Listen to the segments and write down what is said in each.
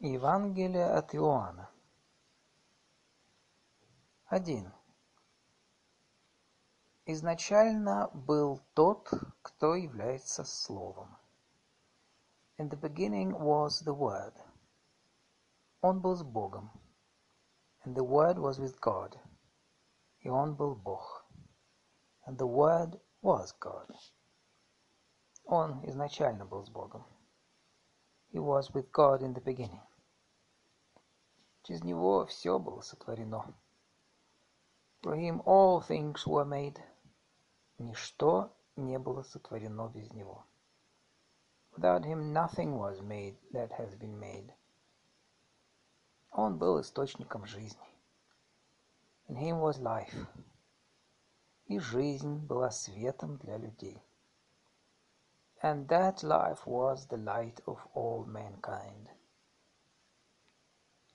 Евангелие от Иоанна. Один. Изначально был тот, кто является Словом. In the beginning was the Word. Он был с Богом. And the Word was with God. И Он был Бог. And the Word was God. Он изначально был с Богом. He was with God in the beginning. Через него все было сотворено. For him all things were made. Ничто не было сотворено без него. Without him nothing was made that has been made. Он был источником жизни. In him was life. И жизнь была светом для людей. And that life was the light of all mankind.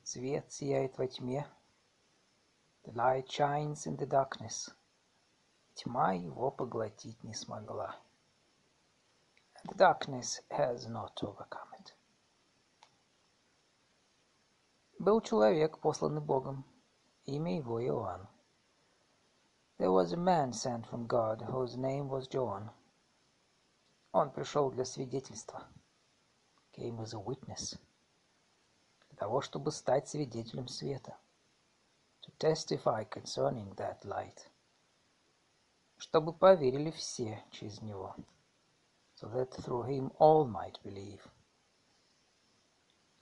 Свет сияет во тьме. The light shines in the darkness. Тьма его поглотить не смогла. And the darkness has not overcome it. Был человек, посланный Богом. Имя его Иоанн. There was a man sent from God, whose name was John. Он пришел для свидетельства. Came as a witness для того, чтобы стать свидетелем света. To testify concerning that light. Чтобы поверили все через него. So that through him all might believe.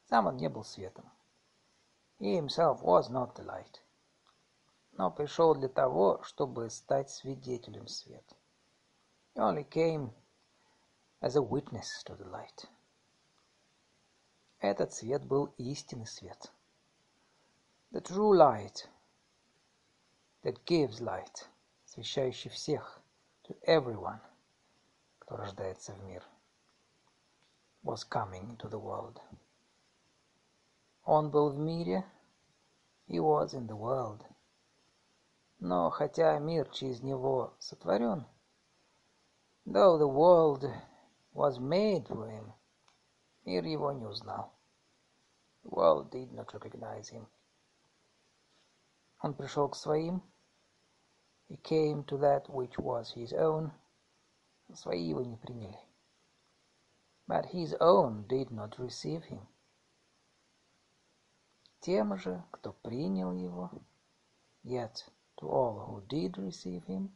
Сам он не был светом. He himself was not the light. Но пришел для того, чтобы стать свидетелем света. He only came as a witness to the light. Этот свет был истинный свет. The true light that gives light, освещающий всех, to everyone, кто рождается в мир, was coming into the world. Он был в мире, he was in the world. Но хотя мир через него сотворен, though the world was made for him, Мир его не узнал. The world did not recognize him. Он пришел к своим. He came to that which was his own. Свои его не приняли. But his own did not receive him. Тем же, кто принял его, yet to all who did receive him,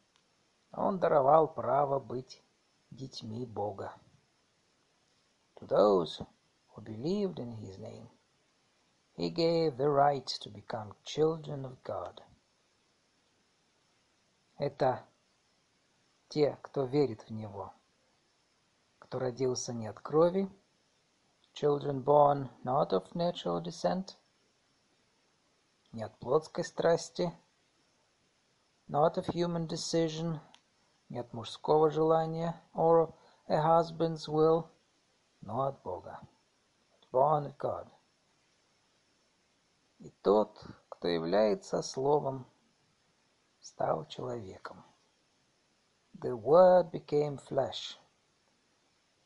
он даровал право быть детьми Бога. To those who believed in his name, he gave the right to become children of God. Это те, кто верит в Него, кто родился не от крови, children born not of natural descent, не от плотской страсти, not of human decision, не от мужского желания, or a husband's will, но от Бога. Born of God. И тот, кто является Словом, стал человеком. The Word became flesh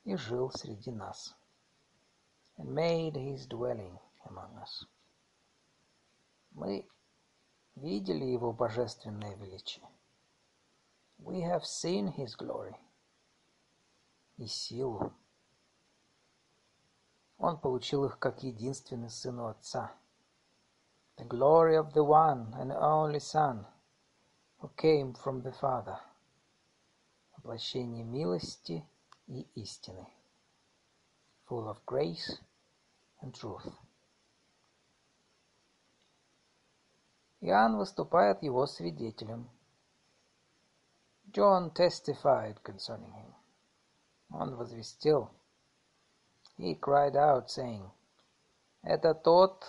и жил среди нас. And made his dwelling among us. Мы видели его божественное величие. We have seen his glory и силу он получил их как единственный сын у Отца. The glory of the one and only Son, who came from the Father. Воплощение милости и истины. Full of grace and truth. Иоанн выступает его свидетелем. John testified concerning him. Он возвестил, He cried out, saying, «Это тот,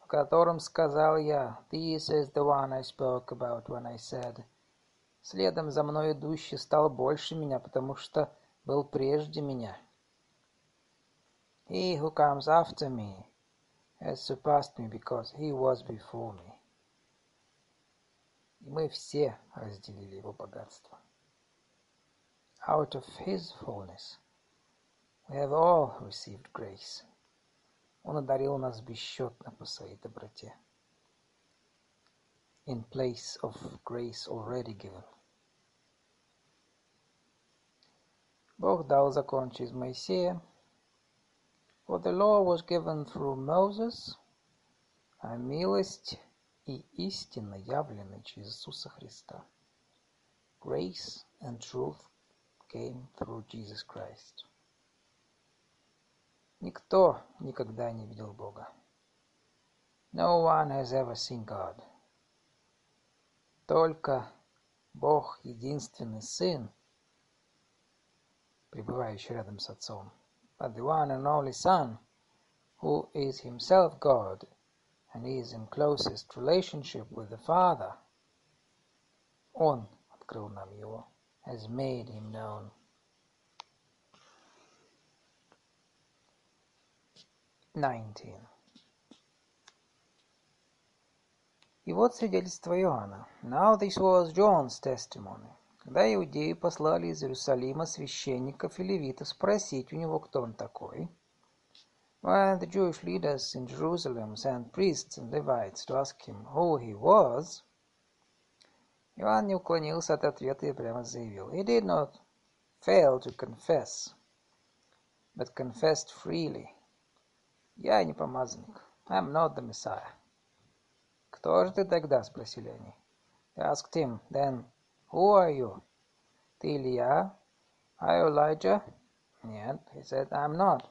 о котором сказал я. This is the one I spoke about when I said, следом за мной идущий стал больше меня, потому что был прежде меня. He who comes after me has surpassed me because he was before me. И мы все разделили его богатство. Out of his fullness we have all received grace. Он одарил нас бесчетно по своей доброте. In place of grace already given. Бог дал закон через Моисея. For the law was given through Moses, а милость и истина явлены через Иисуса Христа. Grace and truth came through Jesus Christ. Никто никогда не видел Бога. No one has ever seen God. Только Бог, единственный Сын, пребывающий рядом с Отцом, but the one and only Son, who is himself God and is in closest relationship with the Father, Он открыл нам его, has made him known. Nineteen. И вот свидетельство Иоанна. Now this was John's testimony. Когда иудеи послали из Иерусалима священников и левитов спросить у него, кто он такой, when the Jewish leaders in Jerusalem sent priests and Levites to ask him who he was, Иоанн не уклонился от ответа и прямо заявил. He did not fail to confess, but confessed freely. Я не помазанник. I'm not the Messiah. Кто же ты тогда? спросили они. They asked him, then, who are you? Ты Илья? Are you Elijah? Нет. He said, I'm not.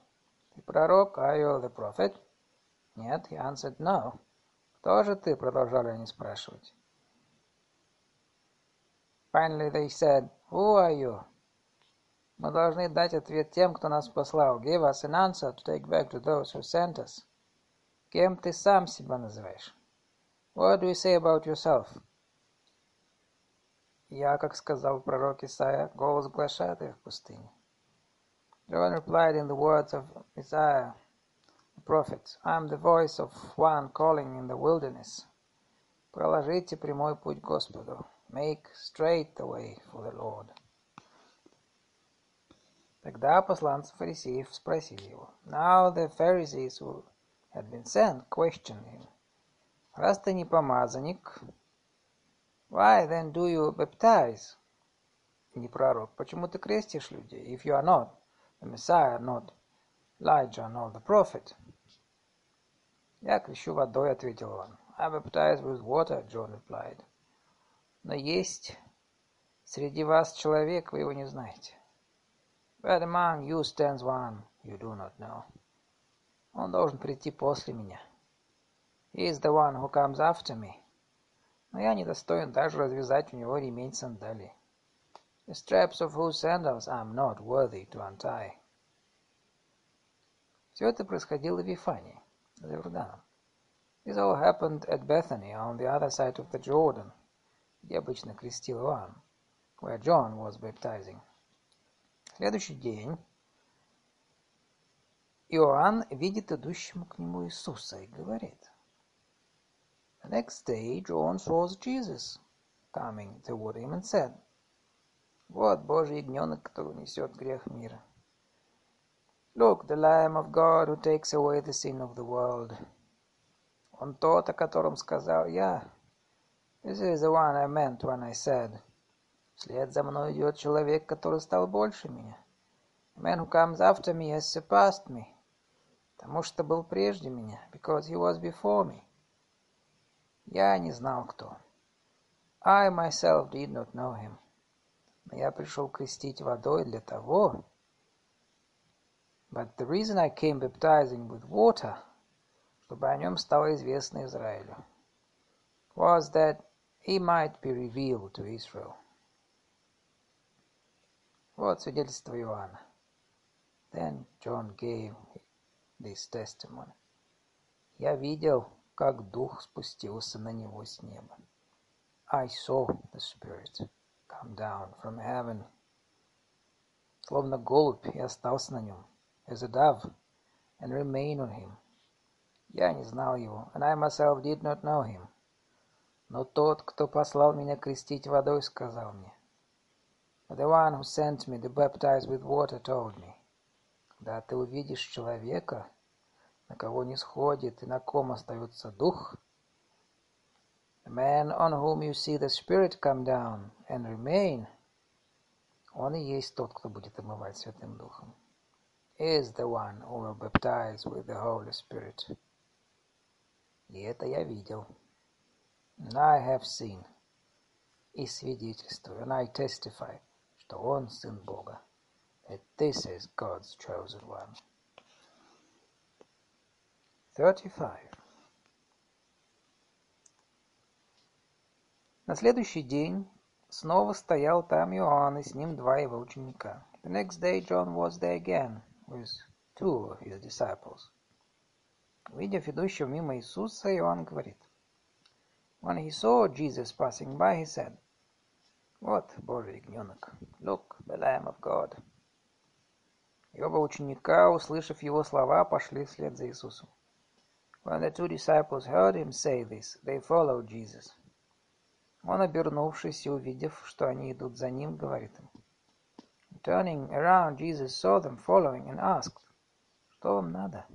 Ты пророк? Are you the prophet? Нет. He answered, no. Кто же ты? Продолжали они спрашивать. Finally they said, Who are you? Мы должны дать ответ тем, кто нас послал. Give us an answer to take back to those who sent us. Кем ты сам себя называешь? What do you say about yourself? Я, как сказал пророк Исаия, голос глашатая в пустыне. John replied in the words of Isaiah, the prophet, I am the voice of one calling in the wilderness. Проложите прямой путь Господу. Make straight the way for the Lord. Тогда посланцы фарисеев спросили его. Now the Pharisees who had been sent questioned him. Раз ты не помазанник, why then do you baptize? Не пророк. Почему ты крестишь людей? If you are not the Messiah, not Elijah, not the prophet. Я крещу водой, ответил он. I baptize with water, John replied. Но есть среди вас человек, вы его не знаете. But among you stands one you do not know. Он должен прийти после меня. He is the one who comes after me. Но я не достоин даже развязать у него ремень сандалий. The straps of whose sandals I am not worthy to untie. Все это происходило в Вифании, за Иорданом. This all happened at Bethany, on the other side of the Jordan где обычно крестил Иоанн, where John was baptizing. Следующий день Иоанн видит идущему к нему Иисуса и говорит. The next day John saw Jesus coming toward him and said, Вот Божий ягненок, который несет грех мира. Look, the Lamb of God who takes away the sin of the world. Он тот, о котором сказал я, This is the one I meant when I said, Вслед за мной идет человек, который стал больше меня. The man who comes after me has surpassed me. Потому что был прежде меня, because he was before me. Я не знал, кто. I myself did not know him. Но я пришел крестить водой для того, But the reason I came baptizing with water, чтобы о нем стало известно Израилю, was that he might be revealed to Israel. Вот свидетельство Иоанна. Then John gave this testimony. Я видел, как Дух спустился на него с неба. I saw the Spirit come down from heaven. Словно голубь, и остался на нем, as a dove, and remain on him. Я не знал его, and I myself did not know him. Но тот, кто послал меня крестить водой, сказал мне. The one who sent me to baptize with water told me. Когда ты увидишь человека, на кого не сходит и на ком остается дух, the man on whom you see the Spirit come down and remain, он и есть тот, кто будет омывать Святым Духом, is the one who will baptize with the Holy Spirit. И это я видел. And I have seen. И свидетельствую, and I testify, что он Сын Бога. That this is God's chosen one. 35. На следующий день снова стоял там Иоанн, и с ним два его ученика. The next day John was there again, with two of his disciples. Увидев идущего мимо Иисуса, Иоанн говорит. When he saw Jesus passing by, he said, Вот Божий ягненок, look, the Lamb of God. И оба ученика, услышав его слова, пошли вслед за Иисусом. When the two disciples heard him say this, they followed Jesus. Он, обернувшись и увидев, что они идут за ним, говорит им. Turning around, Jesus saw them following and asked, «Что вам надо?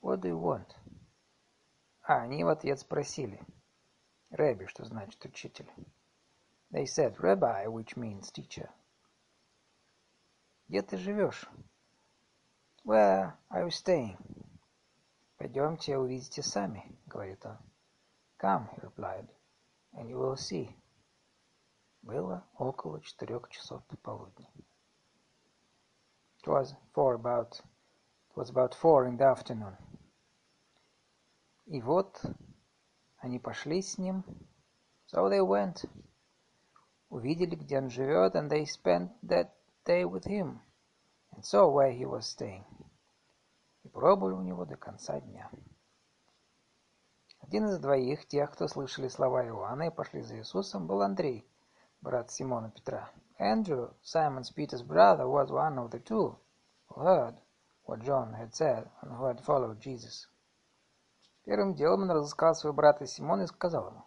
What do you want?» А они в ответ спросили, «Рэби», что значит учитель. They said, Rabbi, which means teacher. Где ты живешь? Where are you staying? Пойдемте, увидите сами, говорит он. Come, he replied, and you will see. Было около четырех часов пополудни. It was four about, it was about four in the afternoon. И вот они пошли с ним. So they went. Увидели, где он живет, and they spent that day with him, and saw where he was staying. И пробыли у него до конца дня. Один из двоих, тех, кто слышали слова Иоанна и пошли за Иисусом, был Андрей, брат Симона Петра. Andrew, Simon Peter's brother, was one of the two who heard what John had said and who had followed Jesus. Первым делом он разыскал своего брата Симона и сказал ему,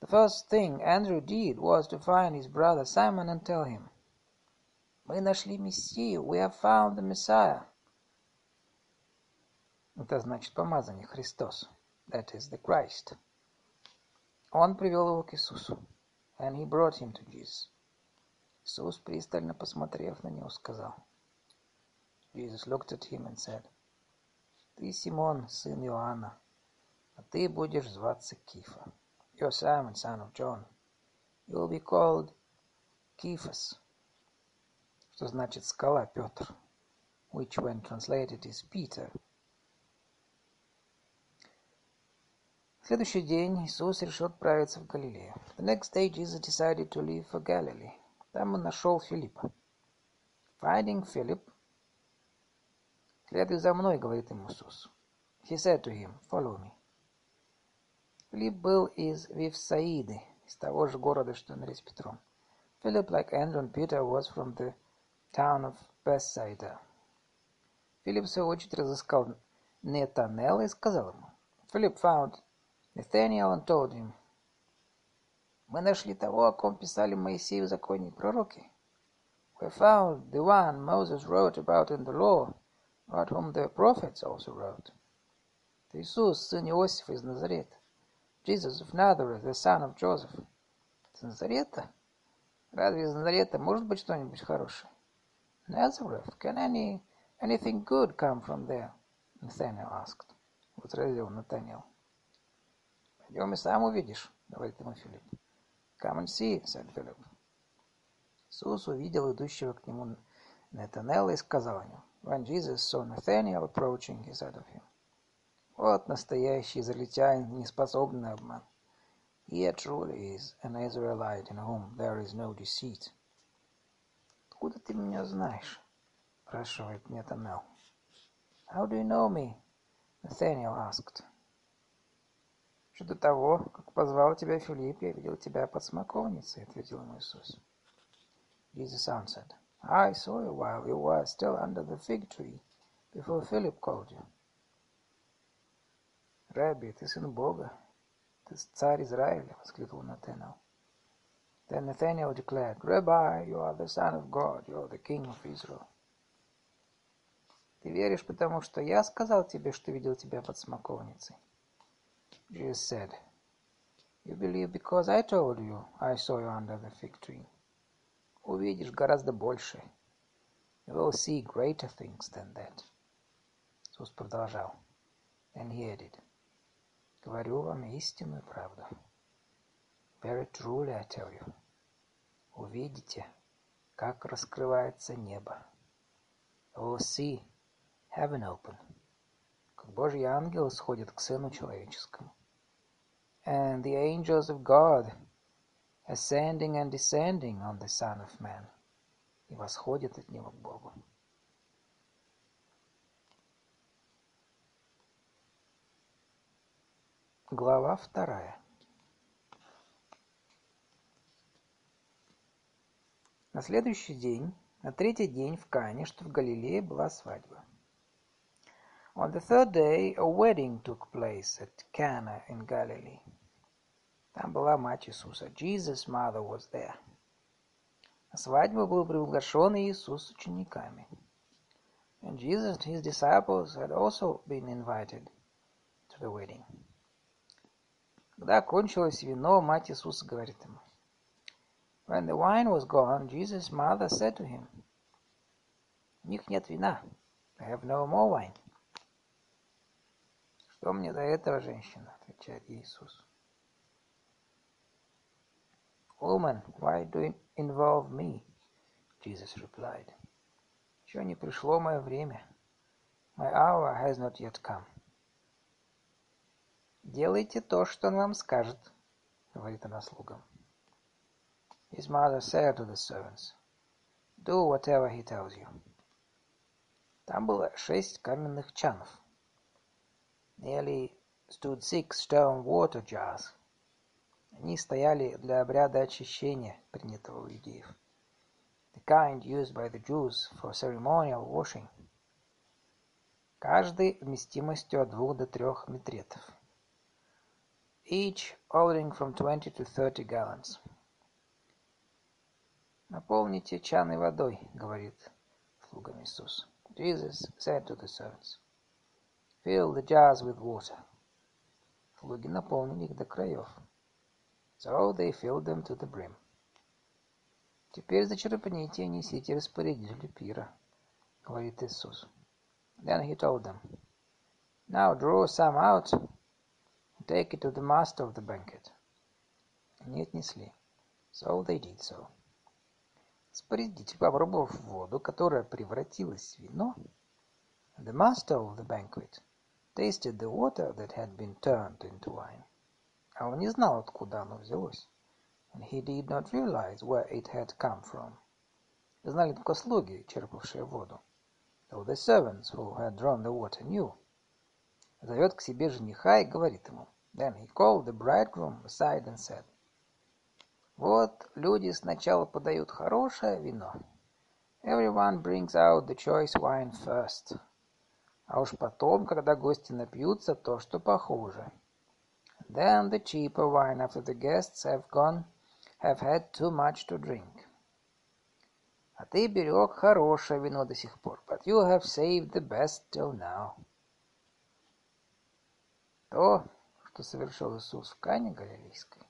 The first thing Andrew did was to find his brother Simon and tell him, Мы нашли Мессию, we have found the Messiah. Это значит помазание, Христос. That is the Christ. Он привел его к Иисусу. And he brought him to Jesus. Иисус, пристально посмотрев на него, сказал. Jesus looked at him and said, Ты, Симон, сын Иоанна, а ты будешь зваться Кифа. You're Simon, son of John. You will be called Kephas, что значит скала, Петр, which when translated is Peter. В следующий день Иисус решил отправиться в Галилею. The next day Jesus decided to leave for Galilee. Там он нашел Филиппа. Finding Philip, «Следуй за мной», — говорит ему Иисус. He said to him, follow me. Филипп был из Вифсаиды, из того же города, что Андрей с Петром. Philip, like Andrew and Peter, was from the town of Bethsaida. Филипп, в свою очередь, разыскал Нетанела и сказал ему. Philip found Nathaniel and told him, «Мы нашли того, о ком писали Моисей в законе и пророки. We found the one Moses wrote about in the law, about whom the prophets also wrote. Это Иисус, сын Иосифа из Назарета. Jesus of Nazareth, the son of Joseph. Из Назарета? Разве из Назарета может быть что-нибудь хорошее? Nazareth? Can any, anything good come from there? Nathaniel asked. Возразил Натаниэл. Пойдем и сам увидишь, говорит ему Филипп. Come and see, said Philip. Иисус увидел идущего к нему Натанелла и сказал ему, When Jesus saw Nathaniel approaching, he said of him, Вот настоящий израильтянин, неспособный на обман. Here truly is an Israelite in whom there is no deceit. Откуда ты меня знаешь? спрашивает Натанел. How do you know me? Nathaniel asked. Что до того, как позвал тебя Филипп, я видел тебя под смоковницей, ответил ему Иисус. Jesus answered, I saw you while you were still under the fig tree, before Philip called you. «Рабби, ты сын Бога, ты царь Израиля!» — воскликнул Натаниэл. Then Nathaniel declared, Rabbi, you are the son of God, you are the king of Israel. Ты веришь, потому что я сказал тебе, что видел тебя под смоковницей? Jesus said, You believe because I told you I saw you under the fig tree. Увидишь гораздо больше. You will see greater things than that. Иисус продолжал. And he added, Говорю вам истинную правду. Very truly I tell you. Увидите, как раскрывается небо. You will see heaven open. Как Божьи ангелы сходят к Сыну Человеческому. And the angels of God ascending and descending on the Son of Man. И восходят от Него к Богу. Глава вторая. На следующий день, на третий день в Кане, что в Галилее, была свадьба. On the third day, a wedding took place at Cana in Galilee. Там была мать Иисуса. Jesus' mother was there. На свадьбу был приглашен Иисус с учениками. And Jesus and his disciples had also been invited to the wedding. Когда кончилось вино, мать Иисуса говорит ему. When the wine was gone, Jesus' mother said to him, У них нет вина. They have no more wine. Что мне до этого, женщина? Отвечает Иисус. Woman, why do you involve me? Jesus replied. Еще не пришло мое время. My hour has not yet come. «Делайте то, что он вам скажет», — говорит она слугам. His mother said to the servants, Do whatever he tells you. Там было шесть каменных чанов. Nearly stood six stone water jars. Они стояли для обряда очищения, принятого у иудеев. The kind used by the Jews for ceremonial washing. Каждый вместимостью от двух до трех метретов each holding from 20 to 30 gallons. «Наполните чаны водой», — говорит слугам Иисус. Jesus said to the servants, Fill the jars with water. Слуги наполнили их до краев. So they filled them to the brim. Теперь зачерпните и несите распорядителю пира, говорит Иисус. Then he told them, Now draw some out Take it to the master of the banquet. Они отнесли. So they did so. Распорядитель, попробовав воду, которая превратилась в вино, the master of the banquet tasted the water that had been turned into wine. А он не знал, откуда оно взялось. And he did not realize where it had come from. Знали только слуги, черпавшие воду. Though the servants who had drawn the water knew. Зовет к себе жениха и говорит ему. Then he called the bridegroom aside and said, Вот люди сначала подают хорошее вино. Everyone brings out the choice wine first. А уж потом, когда гости напьются, то, что похуже. Then the cheaper wine after the guests have gone, have had too much to drink. А ты берег хорошее вино до сих пор. But you have saved the best till now. То, что совершил Иисус в Кане Галилейской.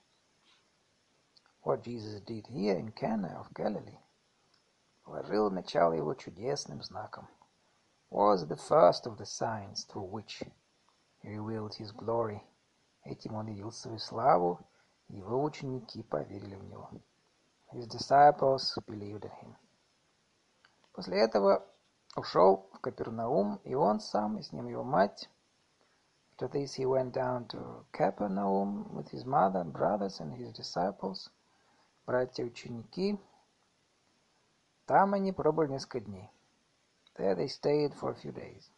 What Jesus did here in Cana of Galilee положил начало его чудесным знаком. Was the first of the signs through which he revealed his glory. Этим он явил свою славу, его ученики поверили в него. His disciples believed in him. После этого ушел в Капернаум, и он сам, и с ним его мать, After this he went down to Capernaum with his mother brothers and his disciples, братья-ученики. Там они пробыли несколько дней. There they stayed for a few days.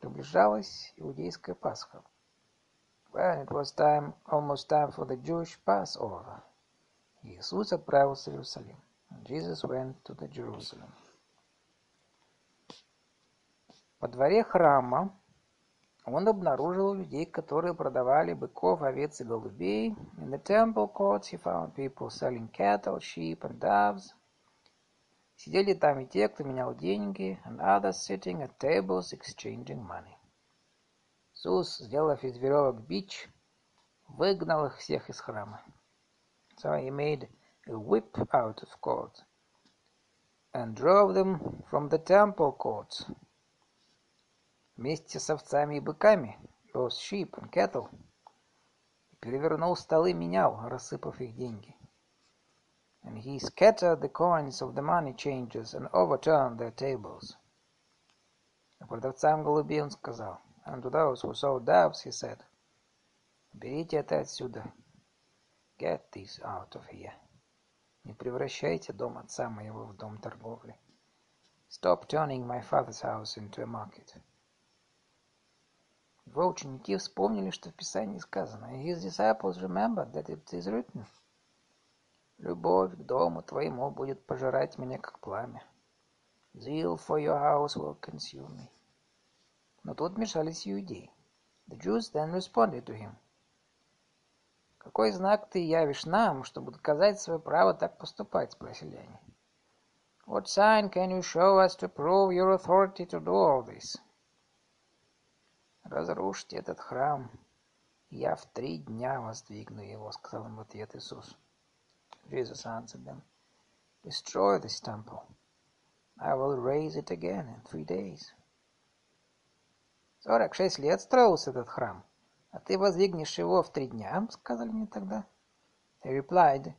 Приближалась иудейская Пасха. When it was time, almost time for the Jewish Passover, Иисус отправился в Иерусалим. Jesus went to the Jerusalem. Во дворе храма он обнаружил людей, которые продавали быков, овец и голубей. In the temple courts he found people selling cattle, sheep and doves. Сидели там и те, кто менял деньги, and others sitting at tables exchanging money. Иисус, сделав из веревок бич, выгнал их всех из храма. So he made a whip out of cords and drove them from the temple courts. Вместе с овцами и быками, those sheep and cattle, перевернул столы менял, рассыпав их деньги. And he scattered the coins of the money changers and overturned their tables. А продавцам голубей он сказал, and to those who sold doves he said, берите это отсюда, get these out of here. Не превращайте дом отца моего в дом торговли. Stop turning my father's house into a market. Его ученики вспомнили, что в Писании сказано. His disciples remembered that it is written. Любовь к дому твоему будет пожирать меня, как пламя. Zeal for your house will consume me. Но тут вмешались иудеи. The Jews then responded to him. «Какой знак ты явишь нам, чтобы доказать свое право так поступать?» – спросили они. «What sign can you show us to prove your authority to do all this?» «Разрушьте этот храм, я в три дня воздвигну его», – сказал им в ответ Иисус. Jesus answered them, Destroy this temple. I will raise it again in three days. Сорок шесть лет строился этот храм. «А ты воздвигнешь его в три дня?» — сказали мне тогда. They replied,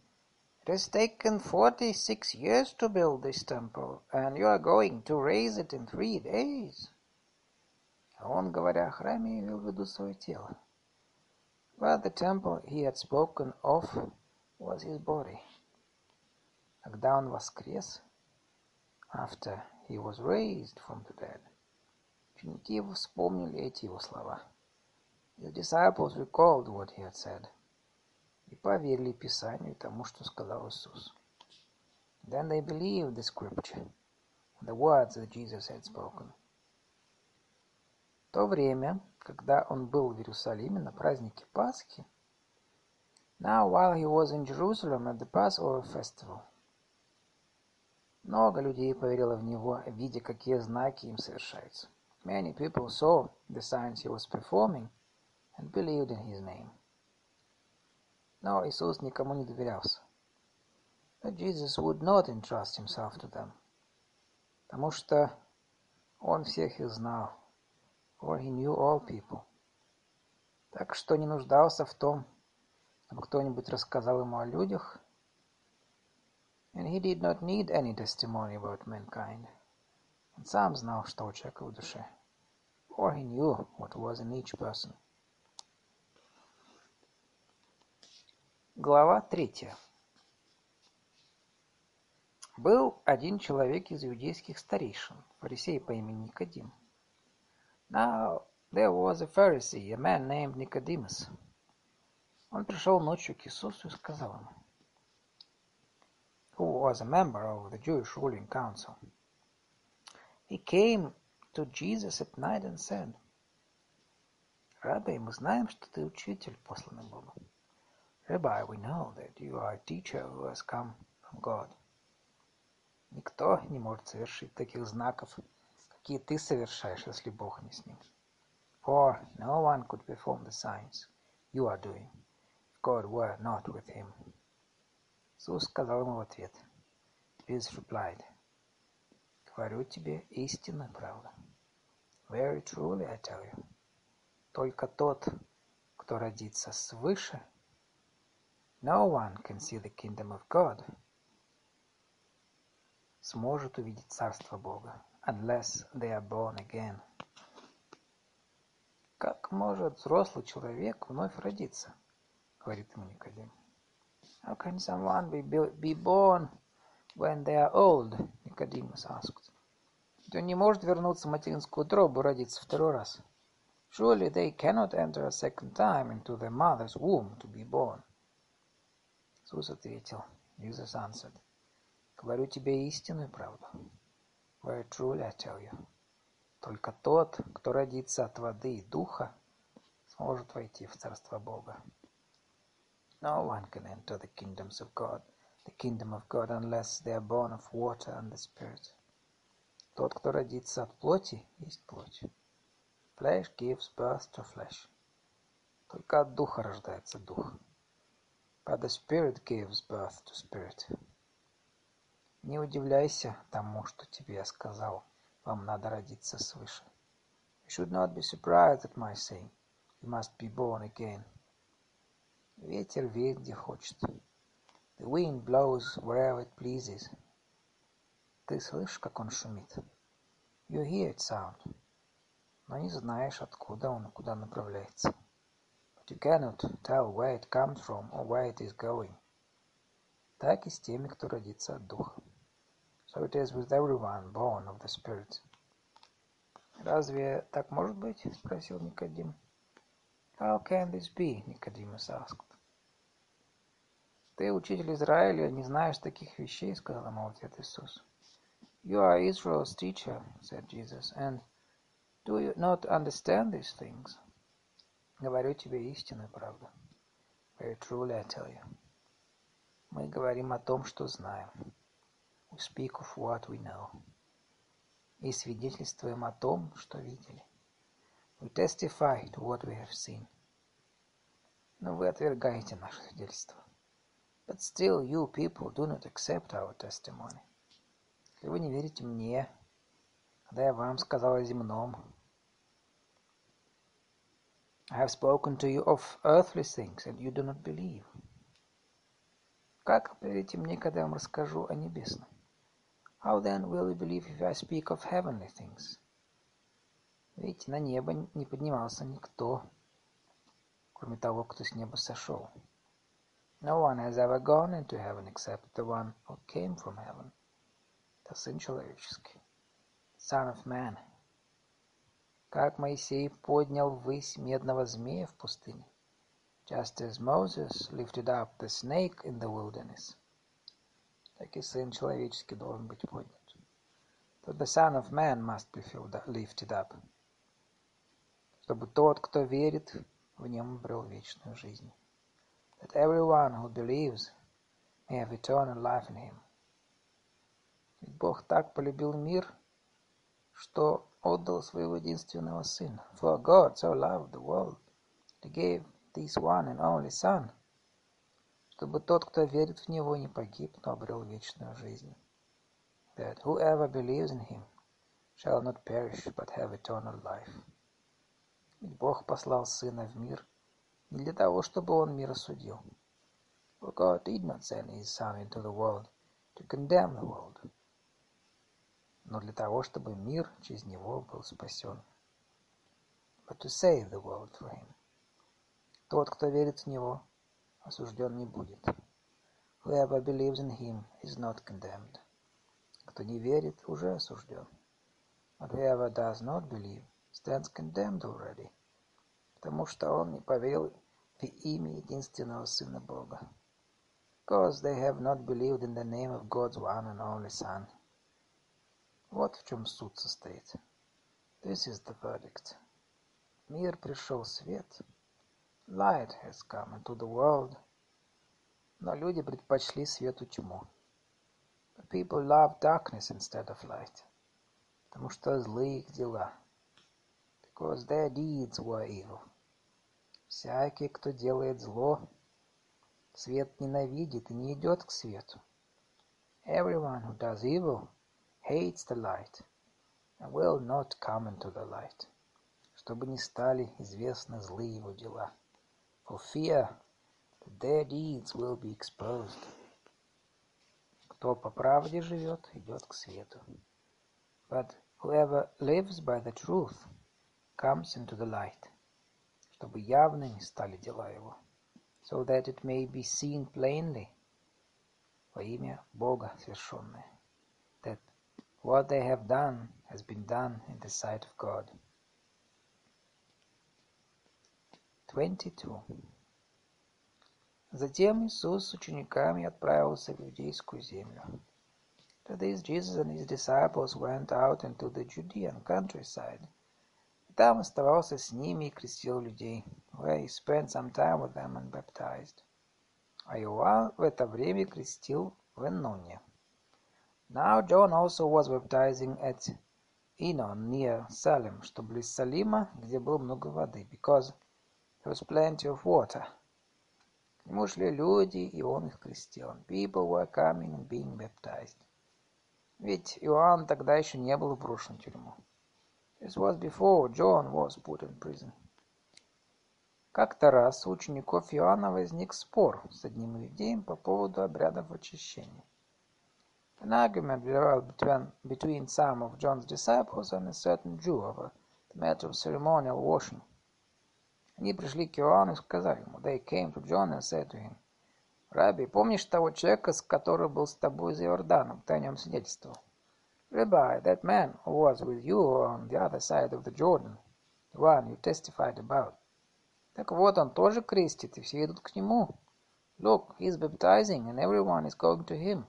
It has taken forty-six years to build this temple, and you are going to raise it in three days. А он, говоря о храме, имел в виду свое тело. But the temple he had spoken of was his body. Когда он воскрес, after he was raised from the dead, ученики его вспомнили эти его слова. The disciples recalled what he had said и поверили Писанию тому, что сказал Иисус. Then they believed the scripture, the words that Jesus had spoken. То время, когда он был в Иерусалиме на празднике Пасхи, now while he was in Jerusalem at the Passover festival, много людей поверило в него, видя, какие знаки им совершаются. Many people saw the signs he was performing and believed in his name. Но Иисус никому не доверялся. But Jesus would not entrust himself to them, потому что он всех их знал, for he knew all people. Так что не нуждался в том, чтобы кто-нибудь рассказал ему о людях, and he did not need any testimony about mankind. Он сам знал, что у человека в душе, for he knew what was in each person. Глава третья. Был один человек из иудейских старейшин, фарисей по имени Никодим. Now there was a Pharisee, a man named Nicodemus. Он пришел ночью к Иисусу и сказал ему, who was a member of the Jewish ruling council. He came to Jesus at night and said, Rabbi, мы знаем, что ты учитель, посланный Богом. Rabbi, we know that you are a teacher who has come from God. Никто не может совершить таких знаков, какие ты совершаешь, если Бог не с ним. For no one could perform the signs you are doing if God were not with him. Иисус сказал ему в ответ. Jesus replied, Говорю тебе истинную правду. Very truly I tell you. Только тот, кто родится свыше – No one can see the kingdom of God. Сможет увидеть Царство Бога, unless they are born again. Как может взрослый человек вновь родиться? Говорит ему Никодим. How can someone be, be born when they are old? Nicodemus asked. Ведь он не может вернуться в материнскую утробу и родиться второй раз. Surely they cannot enter a second time into their mother's womb to be born. Иисус ответил, Jesus answered, говорю тебе истинную правду. Very truly I tell you. Только тот, кто родится от воды и духа, сможет войти в Царство Бога. No one can enter the kingdoms of God the kingdom of God unless they are born of water and the Spirit. Тот, кто родится от плоти, есть плоть. Flesh gives birth to flesh. Только от духа рождается дух. But the Spirit gives birth to spirit. Не удивляйся тому, что тебе я сказал. Вам надо родиться свыше. You should not be surprised at my saying. You must be born again. Ветер веет, где хочет. The wind blows wherever it pleases. Ты слышишь, как он шумит? You hear it sound. Но не знаешь, откуда он куда направляется. But you cannot tell where it comes from or where it is going. Так и с теми, кто родится от Духа. So it is with everyone born of the Spirit. «Разве так может быть?» — спросил Никодим. «How can this be?» — Nicodemus asked. «Ты, учитель Израиля, не знаешь таких вещей», — сказал ему ответ Иисус. «You are Israel's teacher», — said Jesus, «and do you not understand these things?» «Говорю тебе истинную правду». «Very truly I tell you». Мы говорим о том, что знаем. We speak of what we know. И свидетельствуем о том, что видели. We testify to what we have seen. Но вы отвергаете наше свидетельство. But still you people do not accept our testimony. Если вы не верите мне, когда я вам сказал о земном, I have spoken to you of earthly things, and you do not believe. Как поверите мне, когда я вам расскажу о небесном? How then will you believe if I speak of heavenly things? Ведь на небо не поднимался никто, кроме того, кто с неба сошел. No one has ever gone into heaven except the one who came from heaven, the Сын Человеческий, Son of Man. Как Моисей поднял ввысь медного змея в пустыне, just as Moses lifted up the snake in the wilderness – Так и Сын Человеческий должен быть поднят. That the Son of Man must be lifted up. Чтобы тот, кто верит, в нем обрел вечную жизнь. That everyone who believes may have eternal life in him. Ведь Бог так полюбил мир, что отдал своего единственного Сына. For God so loved the world, He gave this one and only Son, чтобы тот, кто верит в Него, не погиб, но обрел вечную жизнь. That whoever believes in Him shall not perish, but have eternal life. Ведь Бог послал Сына в мир не для того, чтобы Он мир осудил. For God did not send His Son into the world to condemn the world, но для того, чтобы мир через Него был спасен. But to save the world through Him. Тот, кто верит в Него, осужден не будет. Whoever believes in him is not condemned. Кто не верит, уже осужден. But whoever does not believe stands condemned already, потому что он не поверил в имя единственного Сына Бога. Because they have not believed in the name of God's one and only Son. Вот в чем суд состоит. This is the verdict. Мир пришел свет — Light has come into the world. Но люди предпочли свету тьму. But people love darkness instead of light. Потому что злые их дела. Because their deeds were evil. Всякий, кто делает зло, свет ненавидит и не идет к свету. Everyone who does evil hates the light and will not come into the light, чтобы не стали известны злые его дела for fear that their deeds will be exposed. Кто по правде живет, идет к свету. But whoever lives by the truth comes into the light, чтобы явными стали дела его, so that it may be seen plainly во имя Бога совершенное, that what they have done has been done in the sight of God. 22. Затем Иисус с учениками отправился в Иудейскую землю. After this, Jesus and his disciples went out into the Judean countryside. И там оставался с ними и крестил людей, where he spent some time with them and baptized. а Иоанн в это время крестил в Энноне. Now John also was baptizing at Enon near Salem, что близ Салима, где было много воды, because there was plenty of water. К нему шли люди, и он их крестил. People were coming and being baptized. Ведь Иоанн тогда еще не был брошен в тюрьму. This was before John was put in prison. Как-то раз у учеников Иоанна возник спор с одним иудеем по поводу обрядов очищения. An argument developed between, between some of John's disciples and a certain Jew over the matter of ceremonial washing. Они пришли к Иоанну и сказали ему, they came to John and said to him, Rabbi, помнишь того человека, с которым был с тобой за Иорданом? Ты о нем свидетельствовал. Rabbi, that man who was with you on the other side of the Jordan, the one you testified about. Так вот, он тоже крестит, и все идут к нему. Look, he's baptizing, and everyone is going to him.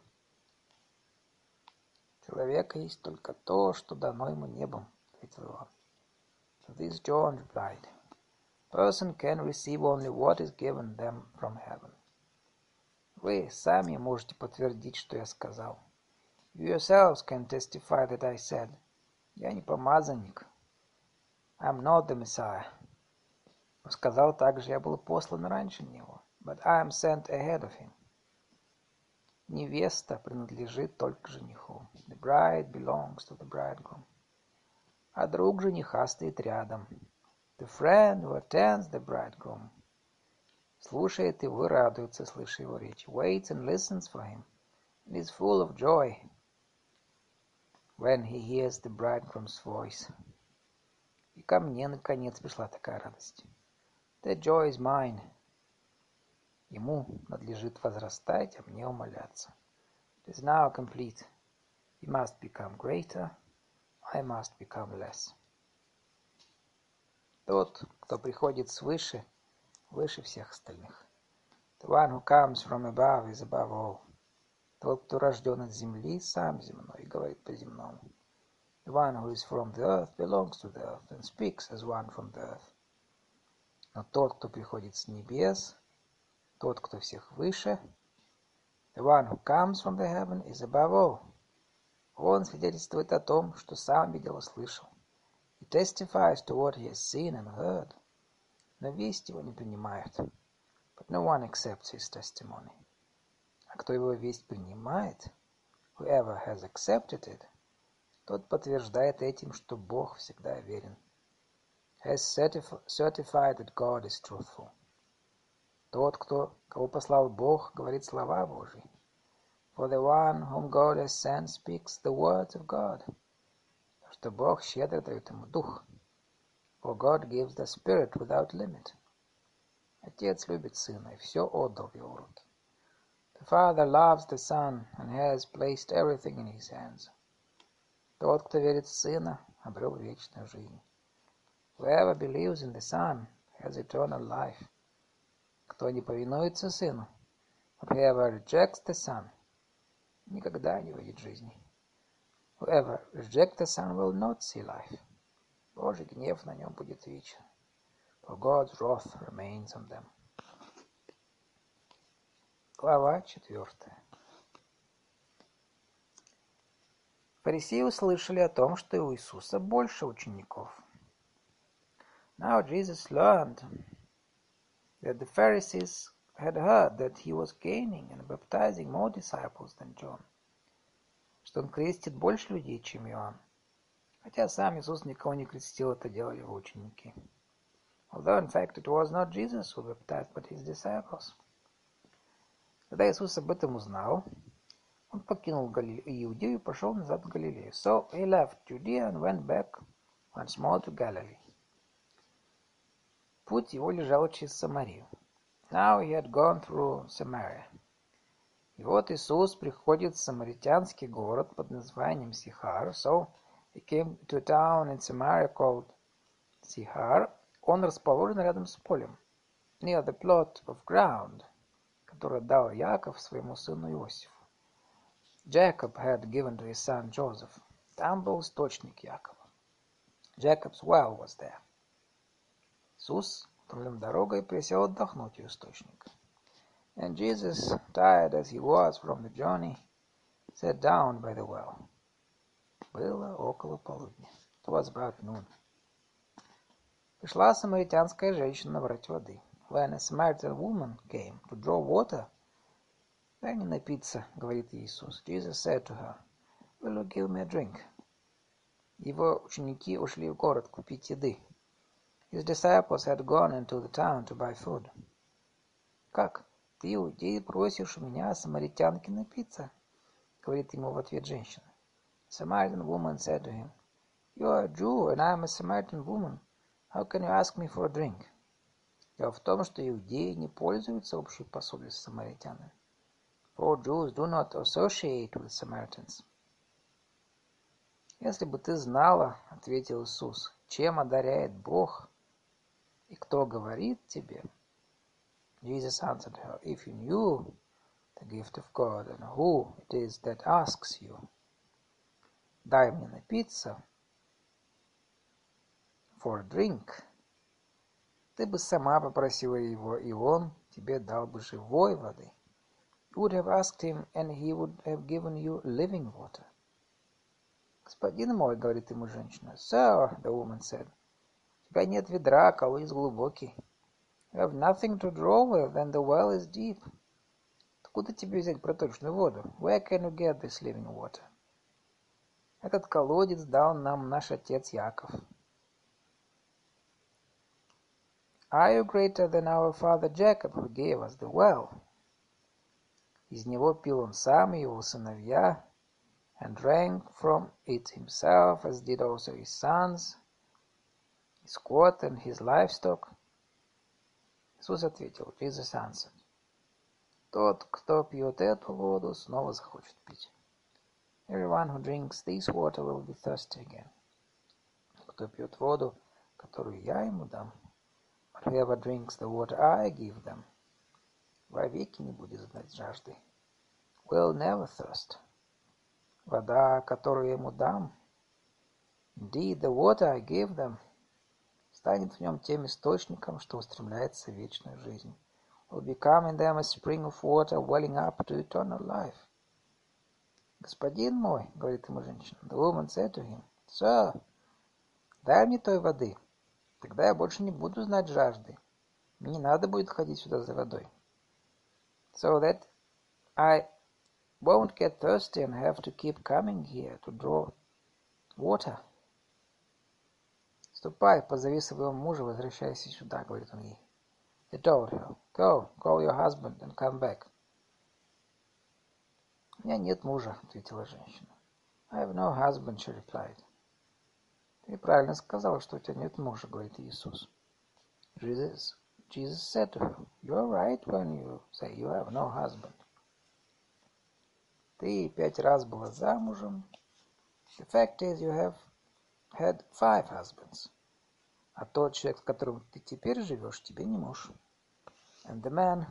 Человека есть только то, что дано ему небом, ответил Иоанн. To this John replied, Person can receive only what is given them from heaven. Вы сами можете подтвердить, что я сказал. You yourselves can testify that I said, я не помазанник. I'm not the Messiah. Но сказал также, я был послан раньше него. But I am sent ahead of him. Невеста принадлежит только жениху. The bride belongs to the bridegroom. А друг жениха стоит рядом. The friend who attends the bridegroom слушает его и радуется, слыша его речь. Waits and listens for him, and is full of joy when he hears the bridegroom's voice. И ко мне, наконец, пришла такая радость. That joy is mine. Ему надлежит возрастать, а мне умоляться. It is now complete. He must become greater, I must become less. Тот, кто приходит свыше, выше всех остальных. The one who comes from above is above all. Тот, кто рожден от земли, сам земной, говорит по-земному. The one who is from the earth belongs to the earth and speaks as one from the earth. Но тот, кто приходит с небес, тот, кто всех выше, the one who comes from the heaven is above all. Он свидетельствует о том, что сам видел и слышал. He testifies to what he has seen and heard. Но весть его не принимают. But no one accepts his testimony. А кто его весть принимает, whoever has accepted it, тот подтверждает этим, что Бог всегда верен. Has certified that God is truthful. Тот, кто, кого послал Бог, говорит слова Божьи. For the one whom God has sent speaks the words of God. Что Бог щедро дает ему дух. For God gives the Spirit without limit. Отец любит Сына и все отдал в Его руки. The Father loves the Son and has placed everything in His hands. Тот, кто верит в Сына, обрел вечную жизнь. Whoever believes in the Son has eternal life. Кто не повинуется Сыну, whoever rejects the Son, никогда не увидит жизни. Whoever rejects the Son will not see life. Божий гнев на нем будет вечен. For God's wrath remains on them. Глава четвертая. Фарисеи услышали о том, что у Иисуса больше учеников. Now Jesus learned that the Pharisees had heard that he was gaining and baptizing more disciples than John, что он крестит больше людей, чем Иоанн. Хотя сам Иисус никого не крестил, это делали его ученики. Although, in fact, it was not Jesus who baptized, but his disciples. Когда Иисус об этом узнал, он покинул Иудею и пошел назад в Галилею. So he left Judea and went back once more to Galilee. Путь его лежал через Самарию. Now he had gone through Samaria. И вот Иисус приходит в самаритянский город под названием Сихар. So He came to a town in Samaria called Sihar. Он расположен рядом с полем, near the plot of ground, который дал Яков своему сыну Иосифу. Jacob had given to his son Joseph. Там был источник Якова. Jacob's well was there. Иисус, утомлен дорогой, присел отдохнуть у источника. And Jesus, tired as he was from the journey, sat down by the well. Было около полудня. It was about noon. Пришла самаритянская женщина набрать воды. When a Samaritan woman came to draw water, «Дай мне напиться», — говорит Иисус. Jesus said to her, «Will you give me a drink?» Его ученики ушли в город купить еды. His disciples had gone into the town to buy food. «Как? Ты, иудей, просишь у меня, самаритянки, напиться?» — говорит ему в ответ женщина. Samaritan woman said to him, You are a Jew, and I am a Samaritan woman. How can you ask me for a drink? Дело в том, что иудеи не пользуются общей посудой с самаритянами. For Jews do not associate with Samaritans. Если бы ты знала, ответил Иисус, чем одаряет Бог и кто говорит тебе, Jesus answered her, if you knew the gift of God and who it is that asks you, дай мне напиться, for a drink, ты бы сама попросила его, и он тебе дал бы живой воды. You would have asked him, and he would have given you living water. Господин мой, говорит ему женщина. Sir, the woman said, у тебя нет ведра, колодец глубокий. You have nothing to draw with, and the well is deep. Откуда тебе взять проточную воду? Where can you get this living water? Этот колодец дал нам наш отец Яков. Are you greater than our father Jacob, who gave us the well? Из него пил он сам и его сыновья, and drank from it himself, as did also his sons, his squat and his livestock. Иисус ответил, Jesus answered, Тот, кто пьет эту воду, снова захочет пить. Everyone who drinks this water will be thirsty again. Кто пьет воду, которую я ему дам, whoever drinks the water I give them, вовеки не будет знать жажды. Will never thirst. Вода, которую я ему дам, indeed, the water I give them, станет в нем тем источником, что устремляется в вечную жизнь. Will become in them a spring of water welling up to eternal life. Господин мой, говорит ему женщина, the woman said to him, Sir, дай мне той воды, тогда я больше не буду знать жажды. Мне не надо будет ходить сюда за водой. So that I won't get thirsty and have to keep coming here to draw water. Ступай, позови своего мужа, возвращайся сюда, говорит он ей. He told her, go, call your husband and come back. У меня нет мужа, ответила женщина. I have no husband, she replied. Ты правильно сказала, что у тебя нет мужа, говорит Иисус. Jesus, Jesus said to her, you are right when you say you have no husband. Ты пять раз была замужем. The fact is you have had five husbands. А тот человек, с которым ты теперь живешь, тебе не муж. And the man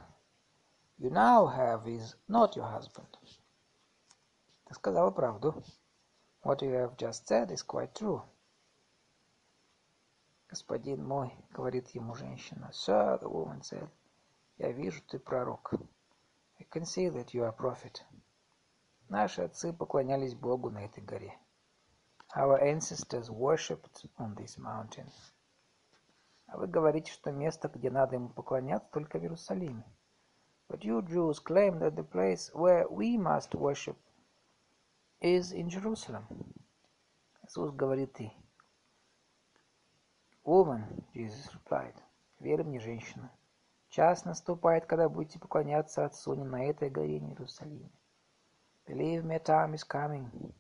you now have is not your husband. Ты сказала правду. What you have just said is quite true. Господин мой, говорит ему женщина. Sir, the woman said, я вижу, ты пророк. I can see that you are prophet. Наши отцы поклонялись Богу на этой горе. Our ancestors worshipped on this mountain. А вы говорите, что место, где надо ему поклоняться, только в Иерусалиме. But you Jews claim that the place where we must worship is in Jerusalem. Иисус говорит и. Woman, Jesus replied, верь мне, женщина, час наступает, когда будете поклоняться Отцу не на этой горе, не в Иерусалиме. Believe me, time is coming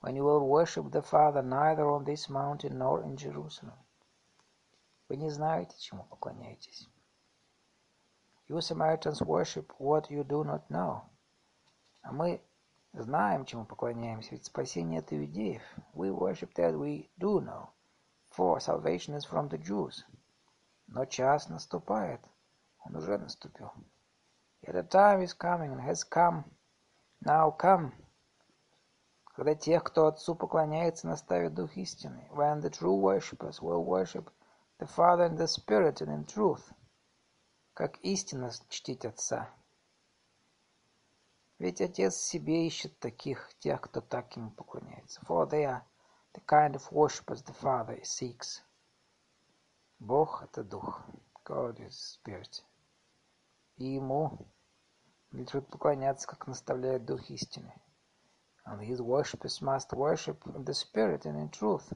when you will worship the Father neither on this mountain nor in Jerusalem. Вы не знаете, чему поклоняетесь. You Samaritans worship what you do not know. А мы знаем, чему поклоняемся, ведь спасение от иудеев. We worship that we do know, for salvation is from the Jews. Но час наступает, он уже наступил. Yet the time is coming and has come Now come, когда тех, кто Отцу поклоняется, наставит Дух истины, when the true worshippers will worship the Father in the Spirit and in truth, как истинно чтить Отца, Ведь Отец себе ищет таких, тех, кто так ему поклоняется. For they are the kind of worshippers the Father seeks. Бог — это Дух. God is Spirit. И Ему надлежит поклоняться, как наставляет Дух истины. And his worshippers must worship the Spirit and in truth.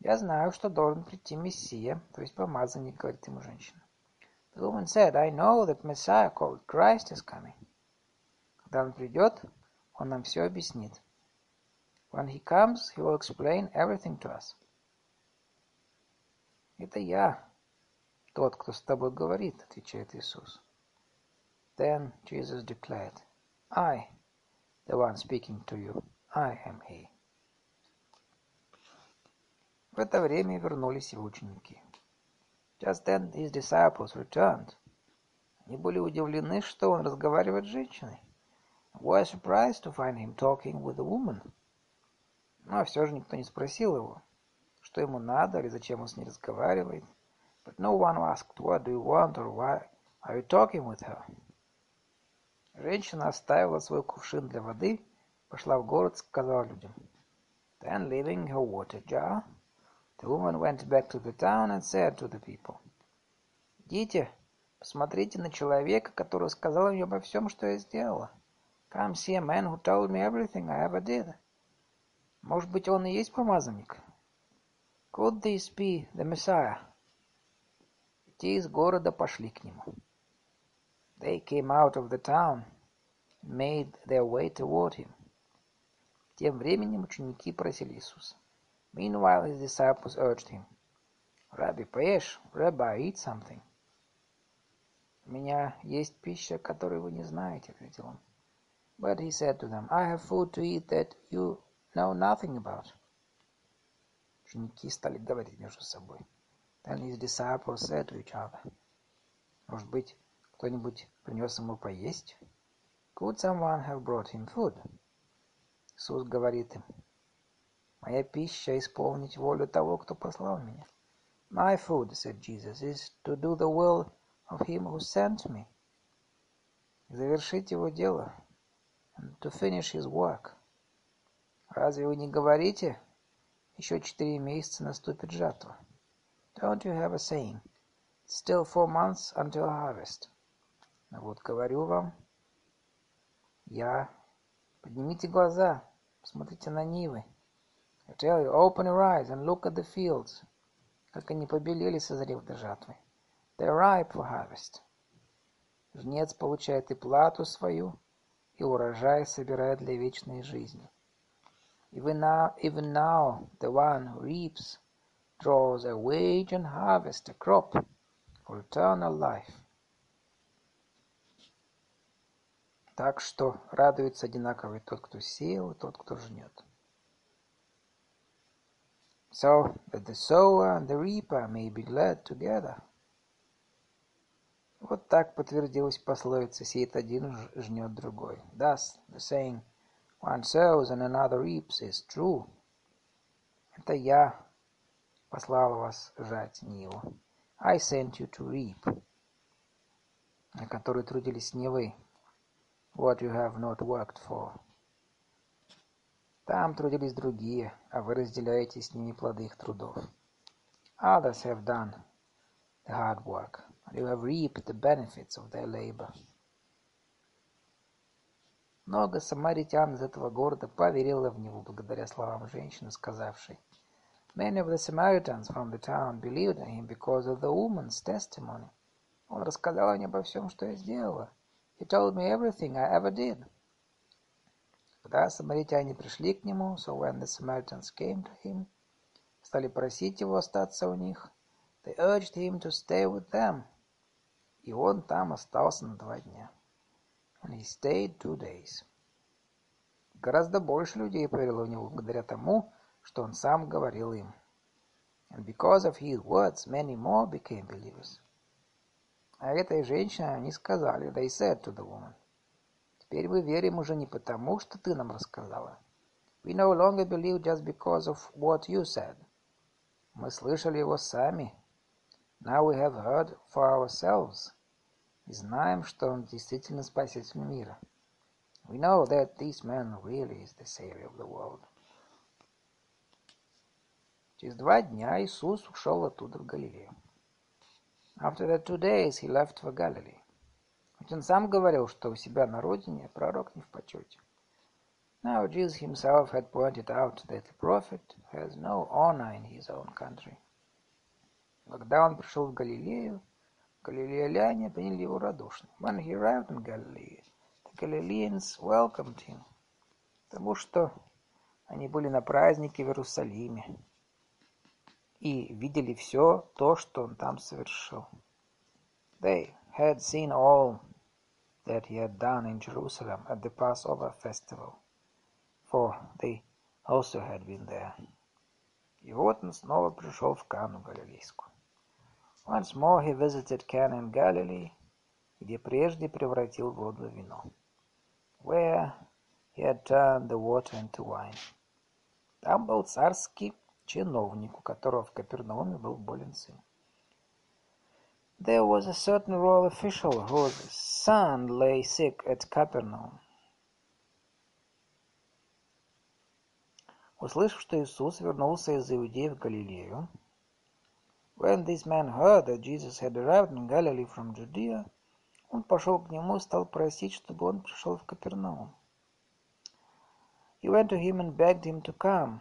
Я знаю, что должен прийти Мессия, то есть помазанник, говорит ему женщина. The woman said, I know that Messiah called Christ is coming. Когда он придет, он нам все объяснит. When he comes, he will explain everything to us. Это я, тот, кто с тобой говорит, отвечает Иисус. Then Jesus declared, I, the one speaking to you, I am he. В это время вернулись его ученики. Just then his disciples returned. Они были удивлены, что он разговаривает с женщиной. Were surprised to find him talking with a woman. Но все же никто не спросил его, что ему надо или зачем он с ней разговаривает. But no one asked, what do you want or why are you talking with her? Женщина оставила свой кувшин для воды, пошла в город, сказала людям. Then leaving her water jar, The woman went back to the town and said to the people, «Идите, посмотрите на человека, который сказал мне обо всем, что я сделала. Come see a man who told me everything I ever did. Может быть, он и есть помазанник? Could this be the Messiah?» Те из города пошли к нему. They came out of the town made their way toward him. Тем временем ученики просили Иисуса. Meanwhile his disciples urged him, Rabbi, поешь, Rabbi, eat something. У меня есть пища, которую вы не знаете, ответил он. But he said to them, I have food to eat that you know nothing about. Ученики стали говорить между собой. Then his disciples said to each other, Может быть, кто-нибудь принес ему поесть? Could someone have brought him food? Иисус говорит им, Моя пища — исполнить волю того, кто послал меня. My food, said Jesus, is to do the will of him who sent me. Завершить его дело. And to finish his work. Разве вы не говорите, еще четыре месяца наступит жатва? Don't you have a saying? Still four months until harvest. Вот говорю вам, я... Поднимите глаза, посмотрите на нивы. I tell you, open your eyes and look at the fields, как они побелели, созрев до жатвы. They're ripe for harvest. Жнец получает и плату свою, и урожай собирает для вечной жизни. Even now, even now, the one who reaps draws a wage and harvest, a crop for eternal life. Так что радуется одинаково и тот, кто сеял, и тот, кто жнет. so that the sower and the reaper may be glad together. Вот так подтвердилась пословица «сеет один, жнет другой». Thus, the saying «one sows and another reaps» is true. Это я послал вас жать Ниву. I sent you to reap, на которой трудились не вы. What you have not worked for. Там трудились другие, а вы разделяете с ними плоды их трудов. Others have done the hard work, and you have reaped the benefits of their labor. Много самаритян из этого города поверило в него благодаря словам женщины, сказавшей, Many of the Samaritans from the town believed in him because of the woman's testimony. Он рассказал мне обо всем, что я сделала. He told me everything I ever did. Когда самаритяне пришли к нему, so when the Samaritans came to him, стали просить его остаться у них, they urged him to stay with them. И он там остался на два дня. And he stayed two days. Гораздо больше людей поверило в него благодаря тому, что он сам говорил им. And because of his words, many more became believers. А этой женщине они сказали, they said to the woman, Теперь мы верим уже не потому, что ты нам рассказала. We no longer believe just because of what you said. Мы слышали его сами. Now we have heard for ourselves. и знаем, что Он действительно Спаситель мира. We know that this man really is the Savior of the world. Через два дня Иисус ушел оттуда в Галилею. After the two days he left for Galilee. Ведь он сам говорил, что у себя на родине пророк не в почете. Now Jesus himself had pointed out that the prophet has no honor in his own country. Когда он пришел в Галилею, галилеяне приняли его радушно. When he arrived in Galilee, the Galileans welcomed him, потому что они были на празднике в Иерусалиме и видели все то, что он там совершил. They had seen all that he had done in Jerusalem at the Passover festival, for they also had been there. И вот он снова пришел в Кану Галилейскую. Once more he visited Cana in Galilee, где прежде превратил воду в вино, where he had turned the water into wine. Там был царский чиновник, у которого в Капернауме был болен сын. There was a certain royal official whose son lay sick at Capernaum. Услышав, что Иисус вернулся из Иудеи в Галилею, when this man heard that Jesus had arrived in Galilee from Judea, он пошел к нему и стал просить, чтобы он пришел в Капернаум. He went to him and begged him to come.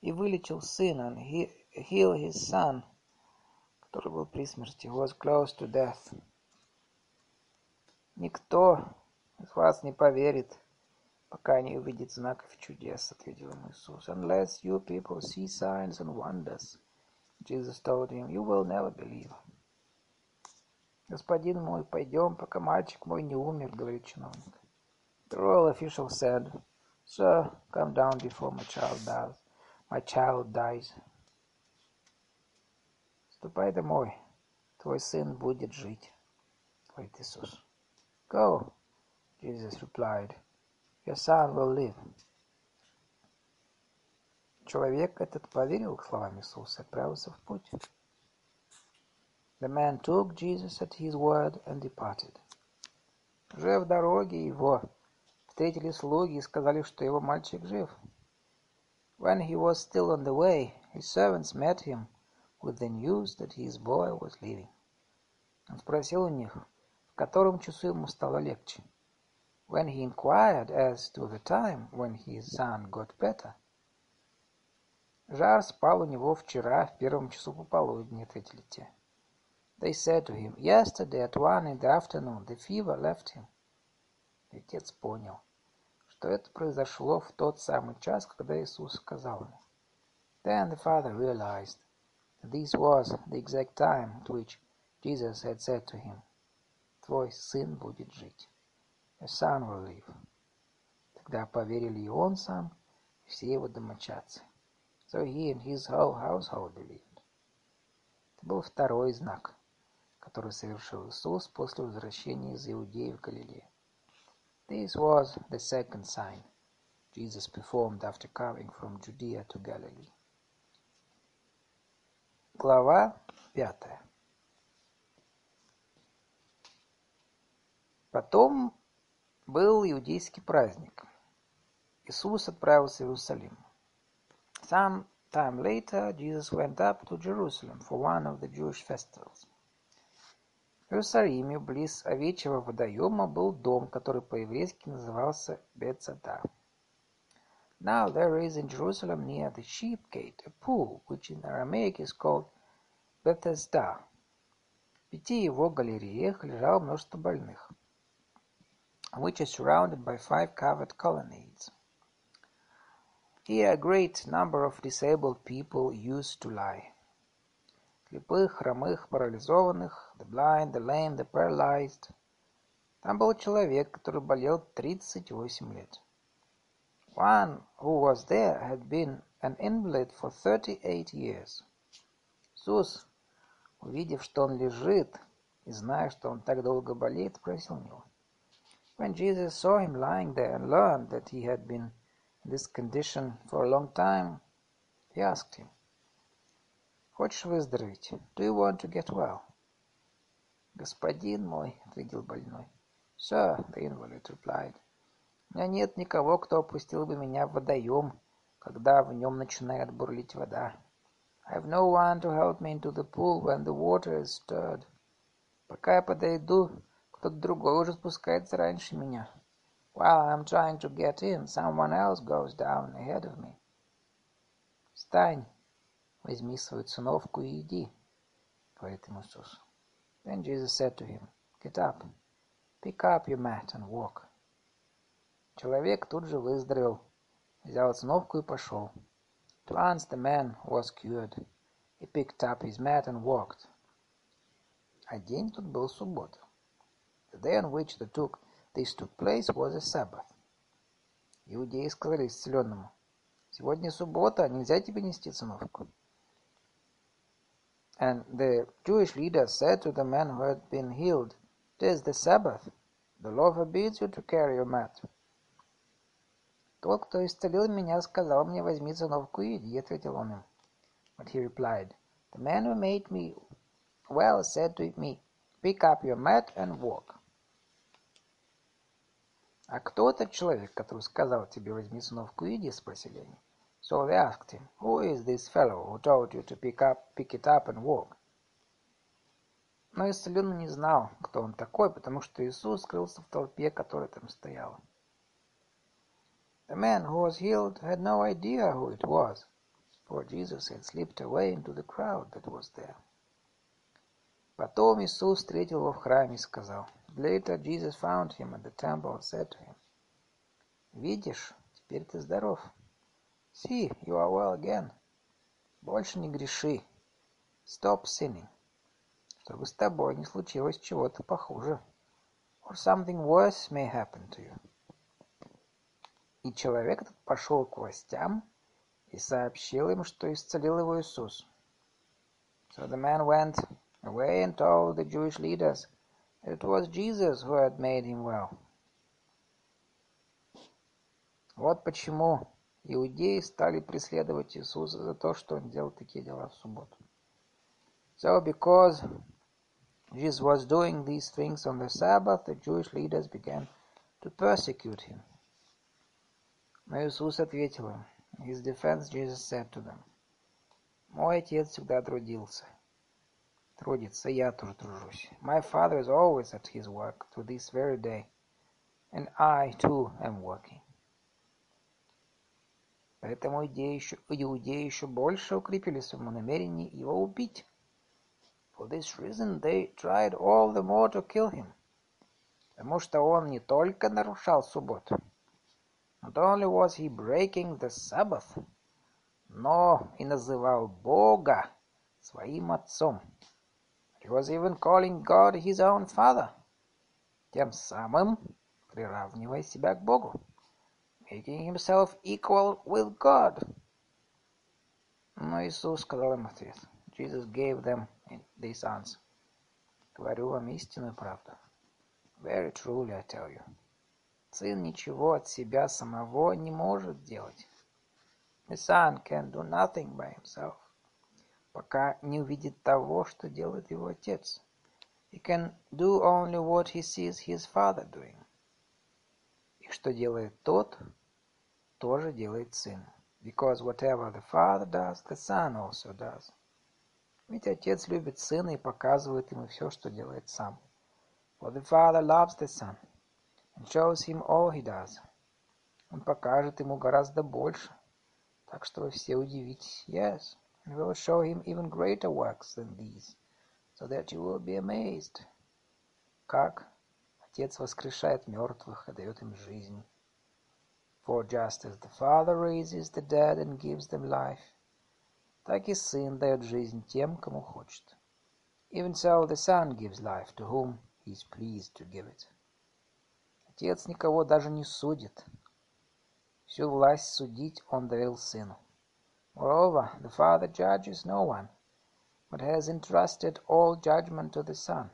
И вылечил сына, he healed his son, который был при смерти, who was close to death. Никто из вас не поверит, пока не увидит знаков и чудес, ответил ему Иисус. Unless you people see signs and wonders, Jesus told him, you will never believe. Господин мой, пойдем, пока мальчик мой не умер, говорит чиновник. The royal official said, Sir, come down before my child dies. My child dies. Ступай домой. Твой сын будет жить, говорит Иисус. Go, Jesus replied. Your son will live. Человек этот поверил к словам Иисуса и отправился в путь. The man took Jesus at his word and departed. Уже в дороге его встретили слуги и сказали, что его мальчик жив. When he was still on the way, his servants met him with the news that his boy was living. Он спросил у них, в котором часу ему стало легче. When he inquired as to the time when his son got better. Жар спал у него вчера в первом часу пополудни, ответили те. They said to him, yesterday at one in the afternoon the fever left him. И отец понял, Что это произошло в тот самый час, когда Иисус сказал ему. Then the father realized that this was the exact time at which Jesus had said to him, «Твой сын будет жить». Your son will live. Тогда поверили и он сам, и все его домочадцы. So he and his whole household believed. Это был второй знак, который совершил Иисус после возвращения из Иудеи в Галилею. This was the second sign Jesus performed after coming from Judea to Galilee. Глава пятая. Потом был иудейский праздник. Иисус отправился в Иерусалим. Some time later, Jesus went up to Jerusalem for one of the Jewish festivals. В Иерусалиме, близ овечьего водоема, был дом, который по-еврейски назывался Бецата. Now there is in Jerusalem near the sheep gate a pool, which in Aramaic is called Bethesda. В пяти его галереях лежало множество больных, which is surrounded by five covered colonnades. Here a great number of disabled people used to lie слепых, хромых, парализованных, the blind, the lame, the paralyzed. Там был человек, который болел 38 лет. One who was there had been an invalid for 38 years. Иисус, увидев, что он лежит, и зная, что он так долго болеет, спросил у него. When Jesus saw him lying there and learned that he had been in this condition for a long time, he asked him, Хочешь выздороветь? Do you want to get well? «Господин мой», — ответил больной. «Sir», — the invalid replied, — «у меня нет никого, кто опустил бы меня в водоем, когда в нем начинает бурлить вода. I have no one to help me into the pool when the water is stirred. Пока я подойду, кто-то другой уже спускается раньше меня. While I'm trying to get in, someone else goes down ahead of me. Встань, возьми свою циновку и иди, говорит ему Иисус. Then Jesus said to him, Get up, pick up your mat and walk. Человек тут же выздоровел, взял циновку и пошел. At once the man was cured. He picked up his mat and walked. А день тут был суббота. The day on which the took, this took place was a Sabbath. Иудеи сказали исцеленному, «Сегодня суббота, нельзя тебе нести циновку». And the Jewish leader said to the man who had been healed, It is the Sabbath. The law forbids you to carry your mat. Тот, кто исцелил меня, сказал мне, возьми циновку и иди, ответил он им. But he replied, The man who made me well said to me, Pick up your mat and walk. А кто этот человек, который сказал тебе, возьми циновку и иди, спросили они. So they asked him, Who is this fellow who told you to pick up, pick it up and walk? Но исцеленный не знал, кто он такой, потому что Иисус скрылся в толпе, которая там стояла. The man who was healed had no idea who it was, for Jesus had slipped away into the crowd that was there. Потом Иисус встретил его в храме и сказал, Later Jesus found him at the temple and said to him, Видишь, теперь ты здоров. See, you are well again. Больше не греши. Stop sinning. Чтобы с тобой не случилось чего-то похуже. Or something worse may happen to you. И человек этот пошел к властям и сообщил им, что исцелил его Иисус. So the man went away and told the Jewish leaders that it was Jesus who had made him well. Вот почему Иудеи стали преследовать Иисуса за то, что он делал такие дела в субботу. So because Jesus was doing these things on the Sabbath, the Jewish leaders began to persecute him. Но Иисус ответил им. His defense, Jesus said to them, Мой отец всегда трудился. Трудится, я тоже тружусь. My father is always at his work to this very day, and I too am working. Поэтому иудеи еще, больше укрепили в своем намерении его убить. For this reason they tried all the more to kill him. Потому что он не только нарушал субботу. Not only was he breaking the Sabbath, но и называл Бога своим отцом. He was even calling God his own father. Тем самым приравнивая себя к Богу making himself equal with God. Но Иисус сказал им ответ. Jesus gave them this answer. Говорю вам истинную правду. Very truly I tell you. Сын ничего от себя самого не может делать. The son can do nothing by himself. Пока не увидит того, что делает его отец. He can do only what he sees his father doing. И что делает тот, тоже делает сын. Because whatever the father does, the son also does. Ведь отец любит сына и показывает ему все, что делает сам. For the father loves the son and shows him all he does. Он покажет ему гораздо больше, так что вы все удивитесь. Yes, and will show him even greater works than these, so that you will be amazed. Как Отец воскрешает мертвых и дает им жизнь. For just as the Father raises the dead and gives them life, так и Сын дает жизнь тем, кому хочет. Even so the Son gives life to whom he is pleased to give it. Отец никого даже не судит. Всю власть судить он доверил Сыну. Moreover, the Father judges no one, but has entrusted all judgment to the Son,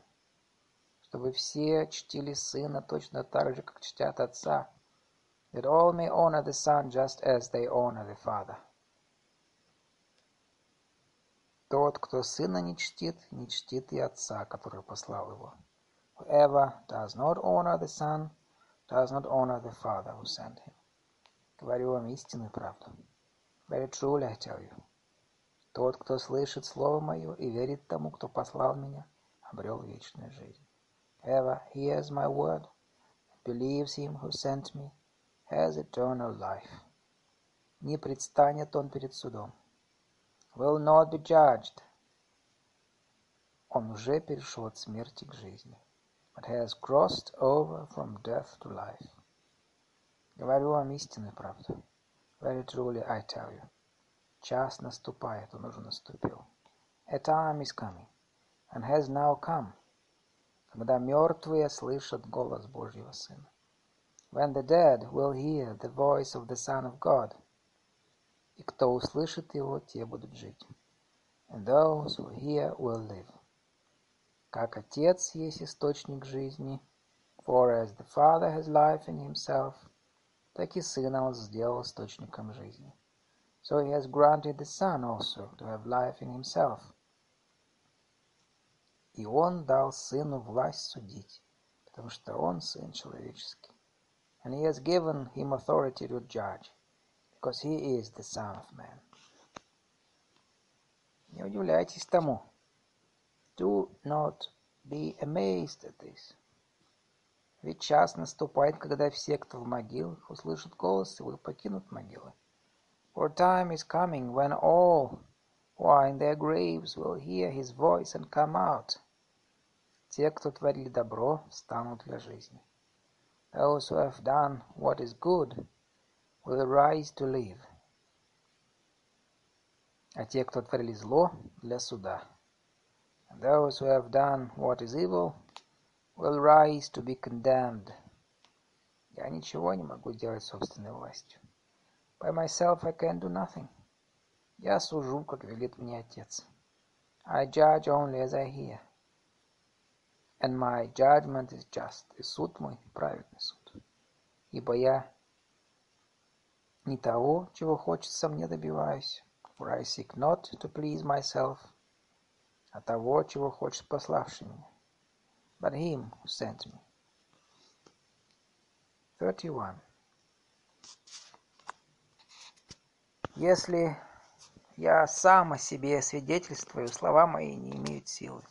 чтобы все чтили Сына точно так же, как чтят Отца, that all may honor the Son just as they honor the Father. Тот, кто Сына не чтит, не чтит и Отца, который послал его. Whoever does not honor the Son, does not honor the Father who sent him. Говорю вам истинную правду. Very truly I tell you. Тот, кто слышит Слово Мое и верит тому, кто послал меня, обрел вечную жизнь. Whoever hears my word believes him who sent me has eternal life. Не предстанет он перед судом, will not be judged. Он уже перешел от смерти к жизни, but has crossed over from death to life. Говорю вам истинную правду. Very truly I tell you. Час наступает, он уже наступил. A time is coming, and has now come, когда мертвые слышат голос Божьего Сына. When the dead will hear the voice of the Son of God – и кто услышит его, те будут жить. And those who hear will live. Как Отец есть источник жизни, for as the Father has life in himself, так и Сына он сделал источником жизни. So he has granted the Son also to have life in himself. И он дал Сыну власть судить, потому что он Сын человеческий. And he has given him authority to judge, because he is the Son of Man. Не удивляйтесь тому. Do not be amazed at this. Ведь час наступает, когда все, кто в могилах, услышат голос его и покинут могилы. For time is coming when all who are in their graves will hear his voice and come out. Те, кто творили добро, встанут для жизни. Those who have done what is good will rise to live. А те, кто творили зло, для суда. And those who have done what is evil will rise to be condemned. Я ничего не могу сделать собственной властью. By myself I can do nothing. Я сужу, как велит мне Отец. I judge only as I hear. And my judgment is just. И суд мой праведный суд. Ибо я не того, чего хочется мне добиваюсь. For I seek not to please myself, а того, чего хочет пославший меня. But him who sent me. 31. Если я сам о себе свидетельствую, слова мои не имеют силы.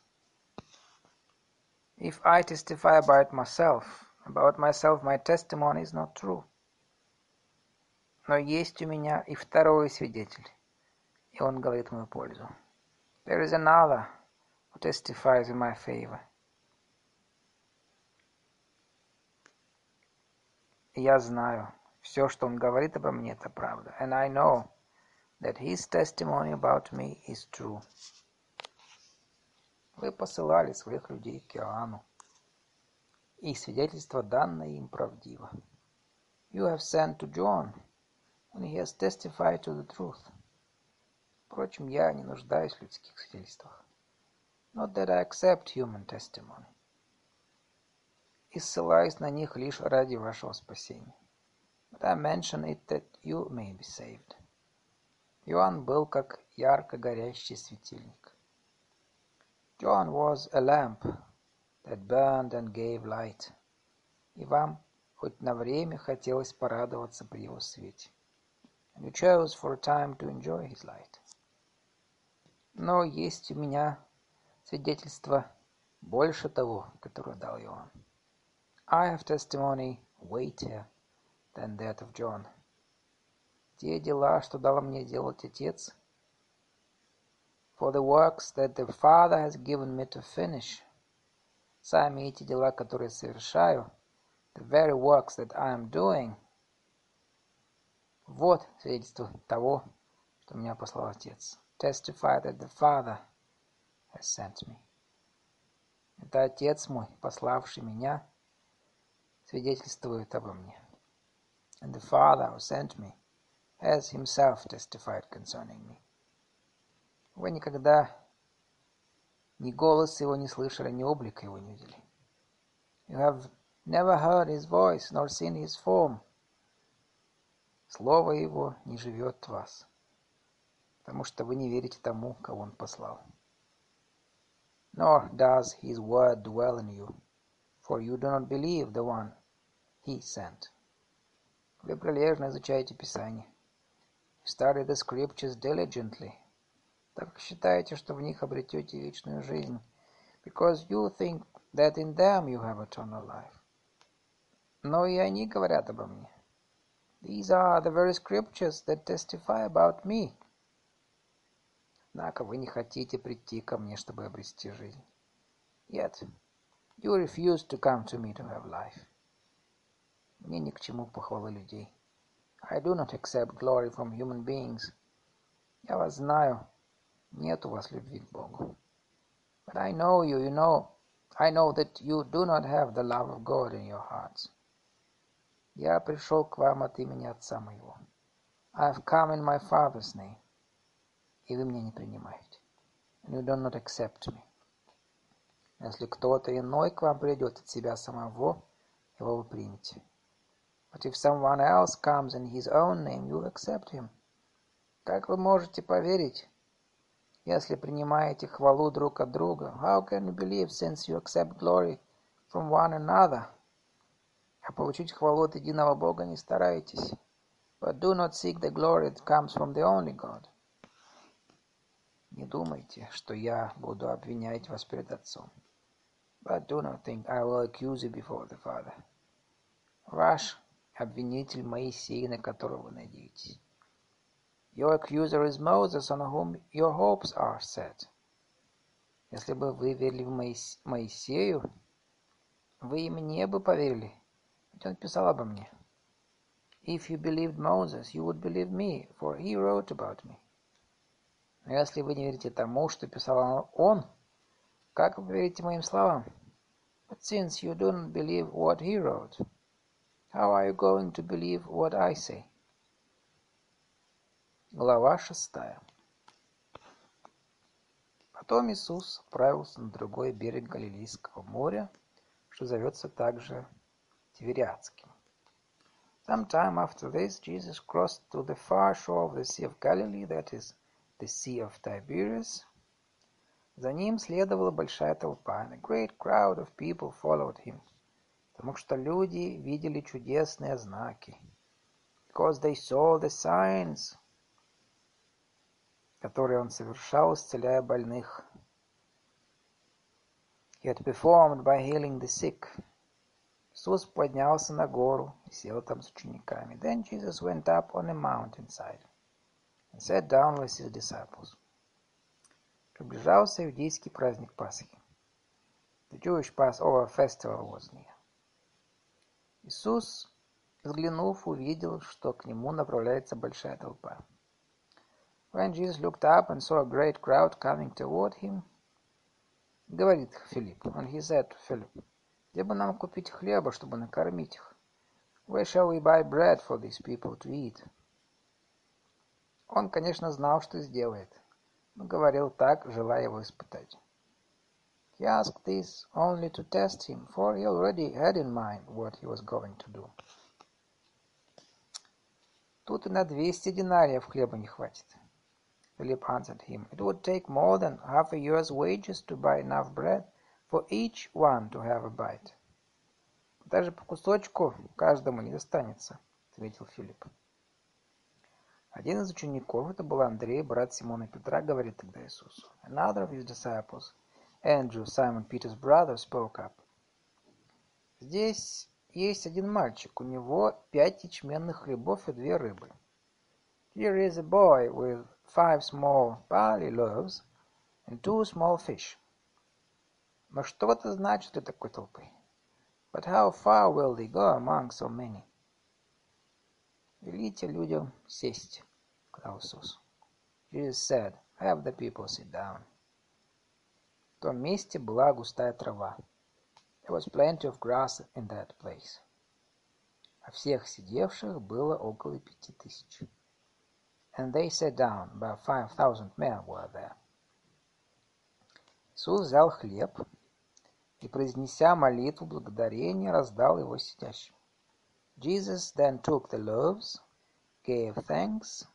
If I testify about myself, about myself, my testimony is not true. Но есть у меня и второй свидетель, и он говорит в мою пользу. There is another who testifies in my favor. И я знаю, все, что он говорит обо мне, это правда. And I know that his testimony about me is true. Вы посылали своих людей к Иоанну, и свидетельство данное им правдиво. You have sent to John, and he has testified to the truth. Впрочем, я не нуждаюсь в людских свидетельствах. Not that I accept human testimony. И ссылаюсь на них лишь ради вашего спасения. But I mention it that you may be saved. Иоанн был как ярко горящий светильник. John was a lamp that burned and gave light. И вам хоть на время хотелось порадоваться при его свете and you chose for a time to enjoy his light. Но есть у меня свидетельство больше того, которое дал Иоанн. I have testimony weightier than that of John. Те дела, что дал мне делать Отец, for the works that the Father has given me to finish, сами эти дела, которые совершаю, the very works that I am doing – вот свидетельство того, что меня послал Отец. Testify that the Father has sent me. Это Отец мой, пославший меня, свидетельствует обо мне. And the Father who sent me has himself testified concerning me. Вы никогда ни голос его не слышали, ни облика его не видели. You have never heard his voice, nor seen his form. Слово Его не живет в вас. потому что вы не верите тому, кого он послал. Nor does his word dwell in you, for you do not believe the one he sent. Вы прилежно изучаете Писание. You study the scriptures diligently, так как считаете, что в них обретете вечную жизнь, because you think that in them you have eternal life. Но и они говорят обо мне. These are the very scriptures that testify about me. Однако вы не хотите прийти ко мне, чтобы обрести жизнь. Yet you refuse to come to me to have life. Мне ни к чему похвалы людей. I do not accept glory from human beings. Я вас знаю. Нет у вас любви к Богу. But I know you, you know, I know that you do not have the love of God in your hearts. Я пришел к вам от имени Отца моего. I have come in my Father's name. И вы меня не принимаете. And you do not accept me. Если кто-то иной к вам придет от себя самого, его вы примете. But if someone else comes in his own name, you accept him. Как вы можете поверить, если принимаете хвалу друг от друга? How can you believe since you accept glory from one another? А получить хвалу от единого Бога не старайтесь. But do not seek the glory that comes from the only God. Не думайте, что я буду обвинять вас перед Отцом. But do not think I will accuse you before the Father. Ваш обвинитель Моисей, на которого вы надеетесь. Your accuser is Moses, on whom your hopes are set. Если бы вы верили в Моис... Моисею, вы и мне бы поверили, ведь он писал обо мне. If you believed Moses, you would believe me, for he wrote about me. Но если вы не верите тому, что писал он, как вы верите моим словам? But since you don't believe what he wrote, How are you going to believe what I say? Глава шестая. Потом Иисус отправился на другой берег Галилейского моря, что зовется также Тивериадским. Some time after this, Jesus crossed to the far shore of the Sea of Galilee, that is, the Sea of Tiberias. За ним следовала большая толпа, and a great crowd of people followed him – потому что люди видели чудесные знаки. Because they saw the signs, которые он совершал, исцеляя больных. He had performed by healing the sick. Иисус поднялся на гору и сел там с учениками. Then Jesus went up on a mountainside and sat down with his disciples. Приближался иудейский праздник Пасхи. The Jewish Passover festival was near. Иисус, взглянув, увидел, что к нему направляется большая толпа. When Jesus looked up and saw a great crowd coming toward him, говорит Филипп, and he said to Philip, где бы нам купить хлеба, чтобы накормить их? Where shall we buy bread for these people to eat? Он, конечно, знал, что сделает, но говорил так, желая его испытать. He asked this only to test him, for he already had in mind what he was going to do. Тут и на двести динариев хлеба не хватит. Philip answered him, It would take more than half a year's wages to buy enough bread for each one to have a bite. Даже по кусочку каждому не достанется, ответил Филипп. Один из учеников, это был Андрей, брат Симона Петра, говорит тогда Иисусу. Another of his disciples, Andrew, Simon Peter's brother, spoke up. Здесь есть один мальчик, у него пять ячменных хлебов и две рыбы. Here is a boy with five small barley loaves and two small fish. Но что это значит для такой толпы? But how far will they go among so many? Велите людям сесть, сказал Иисус. Jesus said, have the people sit down. В том месте была густая трава. There was plenty of grass in that place. А всех сидевших было около пяти тысяч. And they sat down, about five thousand men were there. Иисус взял хлеб и, произнеся молитву благодарения, раздал его сидящим. Jesus then took the loaves, gave thanks,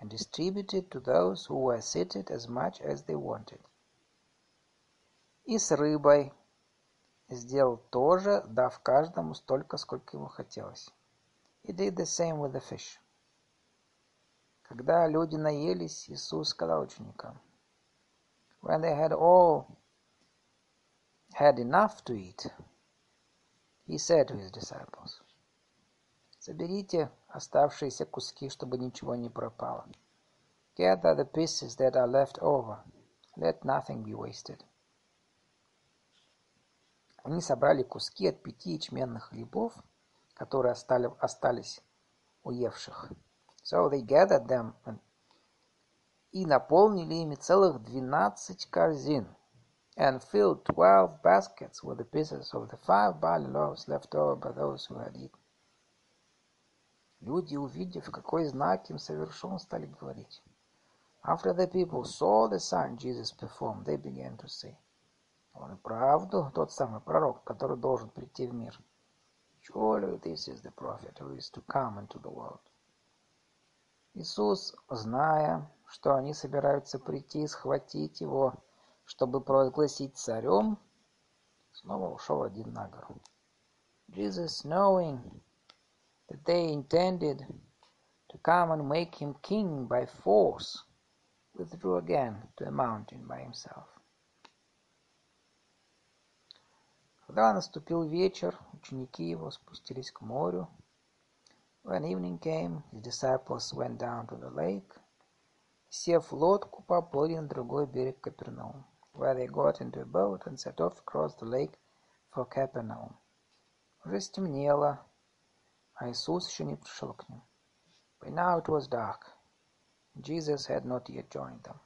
and distributed to those who were seated as much as they wanted. И с рыбой сделал то же, дав каждому столько, сколько ему хотелось. He did the same with the fish. Когда люди наелись, Иисус сказал ученикам, When they had all had enough to eat, he said to his disciples, Соберите оставшиеся куски, чтобы ничего не пропало. Gather the pieces that are left over. Let nothing be wasted. Они собрали куски от пяти ячменных хлебов, которые остали, остались у евших. So they gathered them и наполнили ими целых двенадцать корзин and filled twelve baskets with the pieces of the five barley loaves left over by those who had eaten. Люди, увидев, какой знак им совершен, стали говорить. After the people saw the sign Jesus performed, they began to say, Он и правду тот самый пророк, который должен прийти в мир. Surely this is the prophet who is to come into the world. Иисус, зная, что они собираются прийти и схватить его, чтобы провозгласить царем, снова ушел один на гору. Jesus, knowing that they intended to come and make him king by force, withdrew again to a mountain by himself. Когда наступил вечер, ученики его спустились к морю. When evening came, his disciples went down to the lake. Сев в лодку, поплыли на другой берег Капернаум, where they got into a boat and set off across the lake for Capernaum. Уже стемнело, а Иисус еще не пришел к ним. By now it was dark. Jesus had not yet joined them.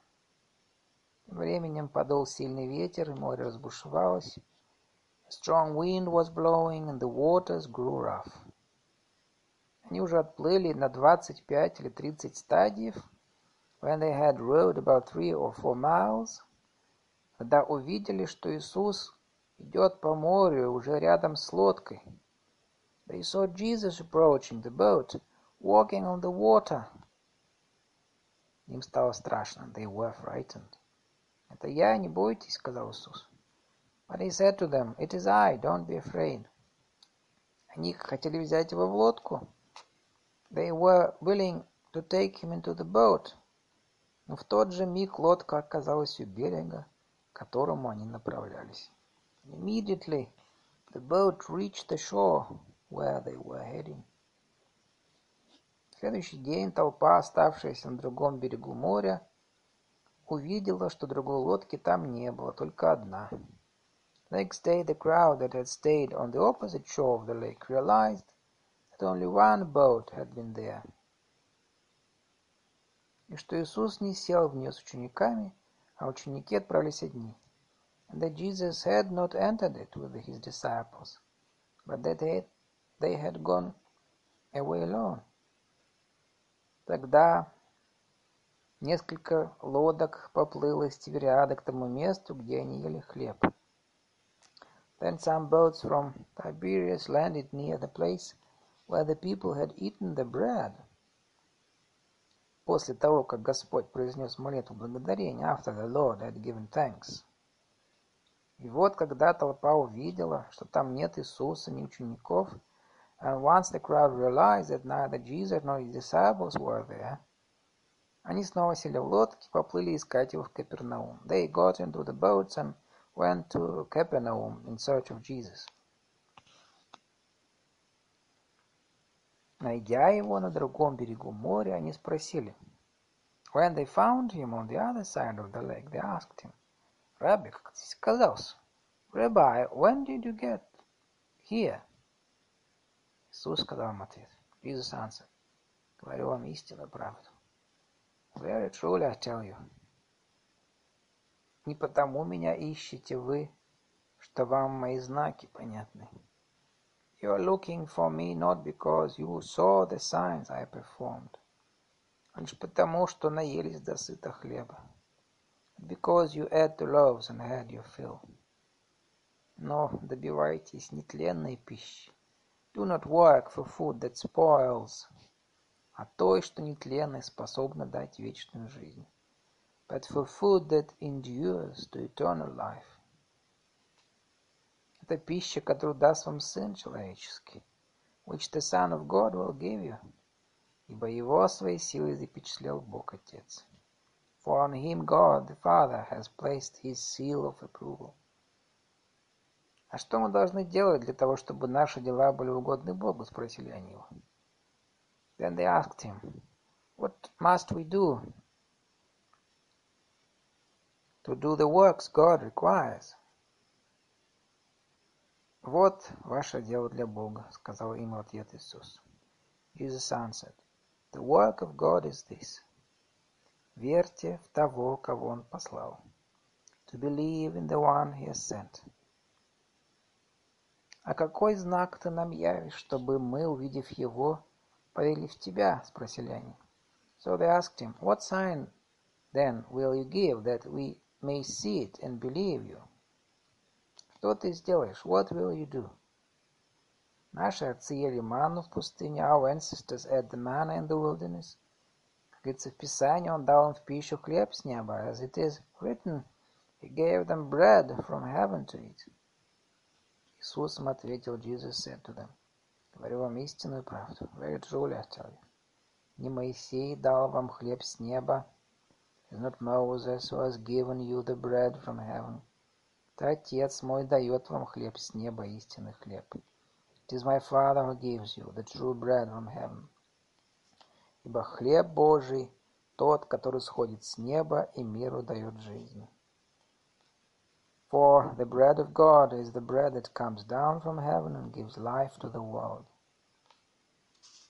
Тем временем подул сильный ветер, и море разбушевалось. A strong wind was blowing, and the waters grew rough. Они уже отплыли на двадцать пять или тридцать стадиев, when they had rowed about three or four miles, когда увидели, что Иисус идет по морю уже рядом с лодкой. They saw Jesus approaching the boat, walking on the water. Им стало страшно. They were frightened. «Это я, не бойтесь», — сказал Иисус. But he said to them, It is I, don't be afraid. Они хотели взять его в лодку. They were willing to take him into the boat. Но в тот же миг лодка оказалась у берега, к которому они направлялись. Immediately the boat reached the shore where they were heading. В следующий день толпа, оставшаяся на другом берегу моря, увидела, что другой лодки там не было, только одна. Next day the crowd that had stayed on the opposite shore of the lake realized only one boat had been there. И что Иисус не сел в нее с учениками, а ученики отправились одни. And that Jesus had not entered it with his disciples, but that they, they had gone away alone. Тогда несколько лодок поплыло с Тивериада к тому месту, где они ели хлеб. Then some boats from Tiberias landed near the place where the people had eaten the bread. После того, как Господь произнес молитву благодарения, after the Lord had given thanks. И вот, когда толпа увидела, что там нет Иисуса, ни учеников, and once the crowd realized that neither Jesus nor his disciples were there, они снова сели в лодки и поплыли искать его в Капернаум. They got into the boats and went to Capernaum in search of Jesus. Найдя его на другом берегу моря, они спросили. When they found him on the other side of the lake, they asked him, Rabbi, как ты оказался? Rabbi, when did you get here? Иисус сказал им ответ. Jesus answered, говорю вам истинную правду. Very truly I tell you, Не потому меня ищете вы, что вам мои знаки понятны. You are looking for me not because you saw the signs I performed, а лишь потому, что наелись до сыта хлеба. Because you ate the loaves and had your fill. Но добивайтесь нетленной пищи. Do not work for food that spoils, о той, что нетленно и способна дать вечную жизнь. But for food that endures to eternal life. Это пища, которую даст вам Сын Человеческий, which the Son of God will give you. Ибо его своей силой запечатлел Бог Отец. For on him God the Father has placed his seal of approval. «А что мы должны делать для того, чтобы наши дела были угодны Богу?» – спросили они его. Then they asked him, What must we do to do the works God requires? «Вот ваше дело для Бога», — сказал им в ответ Иисус. Jesus answered, The work of God is this. Верьте в того, кого Он послал. To believe in the one He has sent. «А какой знак ты нам явишь, чтобы мы, увидев его, поверили в тебя?» — спросили они. So they asked him, What sign then will you give that we may see it and believe you? Что ты сделаешь? What will you do? Наши отцы ели манну в пустыне. Our ancestors ate the manna in the wilderness. Как говорится в Писании, Он дал им в пищу хлеб с неба. As it is written, He gave them bread from heaven to eat. Иисус им ответил, Jesus said to them, Говорю вам истинную правду. Very truly I tell you. Не Моисей дал вам хлеб с неба. Is not Moses who has given you the bread from heaven. Это Отец мой дает вам хлеб с неба, истинный хлеб. It is my Father who gives you the true bread from heaven. Ибо хлеб Божий тот, который сходит с неба и миру дает жизнь. For the bread of God is the bread that comes down from heaven and gives life to the world.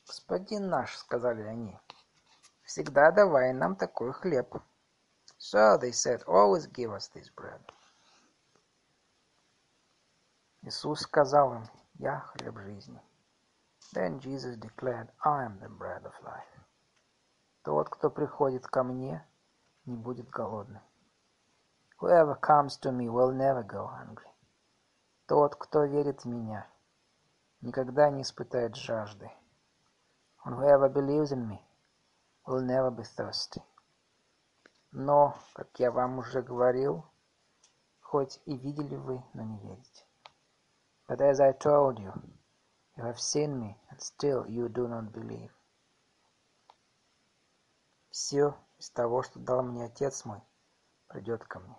Господин наш, сказали они, всегда давай нам такой хлеб. So they said, always give us this bread. Иисус сказал им, я хлеб жизни. Then Jesus declared, I am the bread of life. Тот, кто приходит ко мне, не будет голодным. Whoever comes to me will never go hungry. Тот, кто верит в меня, никогда не испытает жажды. And whoever believes in me will never be thirsty. Но, как я вам уже говорил, хоть и видели вы, но не верите. But as I told you, you have seen me, and still you do not believe. Все из того, что дал мне Отец мой, придет ко мне.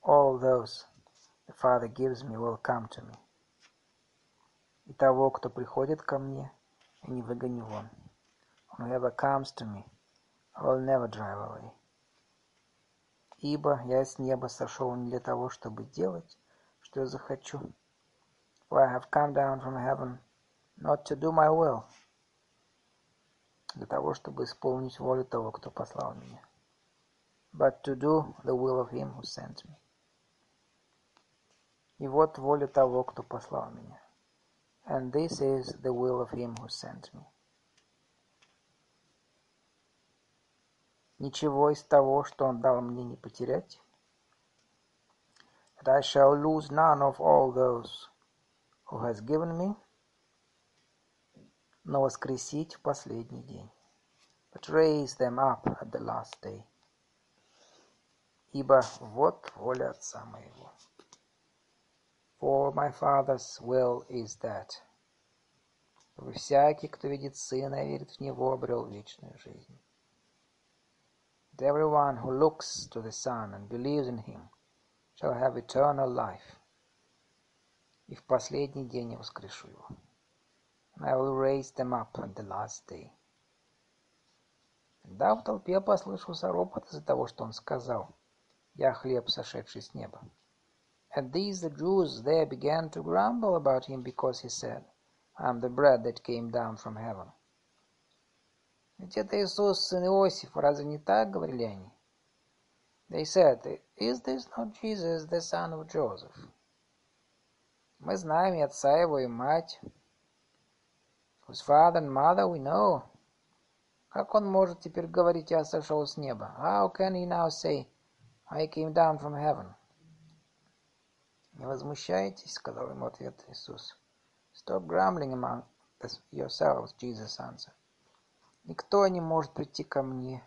All those the Father gives me will come to me. И того, кто приходит ко мне, я не выгоню вон. Whoever comes to me, I will never drive away. Ибо я с неба сошел не для того, чтобы делать, что я захочу, For I have come down from heaven not to do my will, для того, чтобы исполнить волю того, кто послал меня. but to do the will of him who sent me. И вот воля того, кто послал меня. And this is the will of him who sent me. Ничего из того, что он дал мне, не потерять. That I shall lose none of all those who has given me, но воскресить в последний день. but raise them up at the last day. Ибо вот воля Отца моего. For my Father's will is that. Чтобы всякий, кто видит Сына и верит в Него, обрел вечную жизнь. That everyone who looks to the Son and believes in Him shall have eternal life. И в последний день я воскрешу его. And I will raise them up at the last day. Тогда в толпе послышался ропот из-за того, что он сказал, «Я хлеб, сошедший с неба». At these the Jews there began to grumble about him because he said, I am the bread that came down from heaven. Ведь это Иисус, сын Иосифа, разве не так, говорили они? They said, Is this not Jesus, the son of Joseph? Мы знаем и отца его, и мать. Whose father and mother we know. Как он может теперь говорить, я сошел с неба? How can he now say, I came down from heaven? Не возмущайтесь, сказал ему ответ Иисус. Stop grumbling among yourselves, Jesus answered. Никто не может прийти ко мне,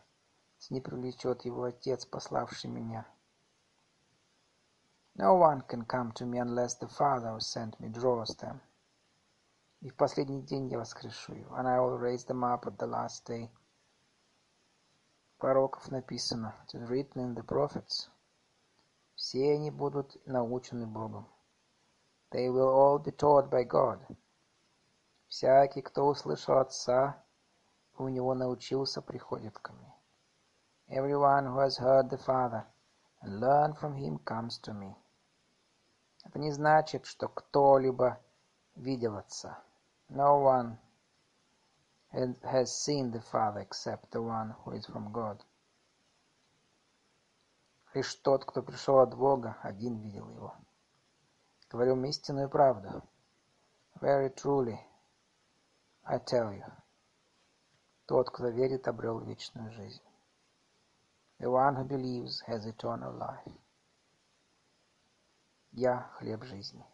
если не привлечет его Отец, пославший меня. No one can come to me unless the Father who sent me draws them. И в последний день я воскрешу его. And I will raise them up at the last day. Пророков написано, it is written in the prophets, все они будут научены Богом. They will all be taught by God. Всякий, кто услышал Отца, у него научился, приходит ко мне. Everyone who has heard the Father and learned from him comes to me. Это не значит, что кто-либо видел Отца. No one has seen the Father except the one who is from God. Лишь тот, кто пришел от Бога, один видел его. Говорю истинную правду. Very truly, I tell you. Тот, кто верит, обрел вечную жизнь. The one who believes has eternal life. Я хлеб жизни.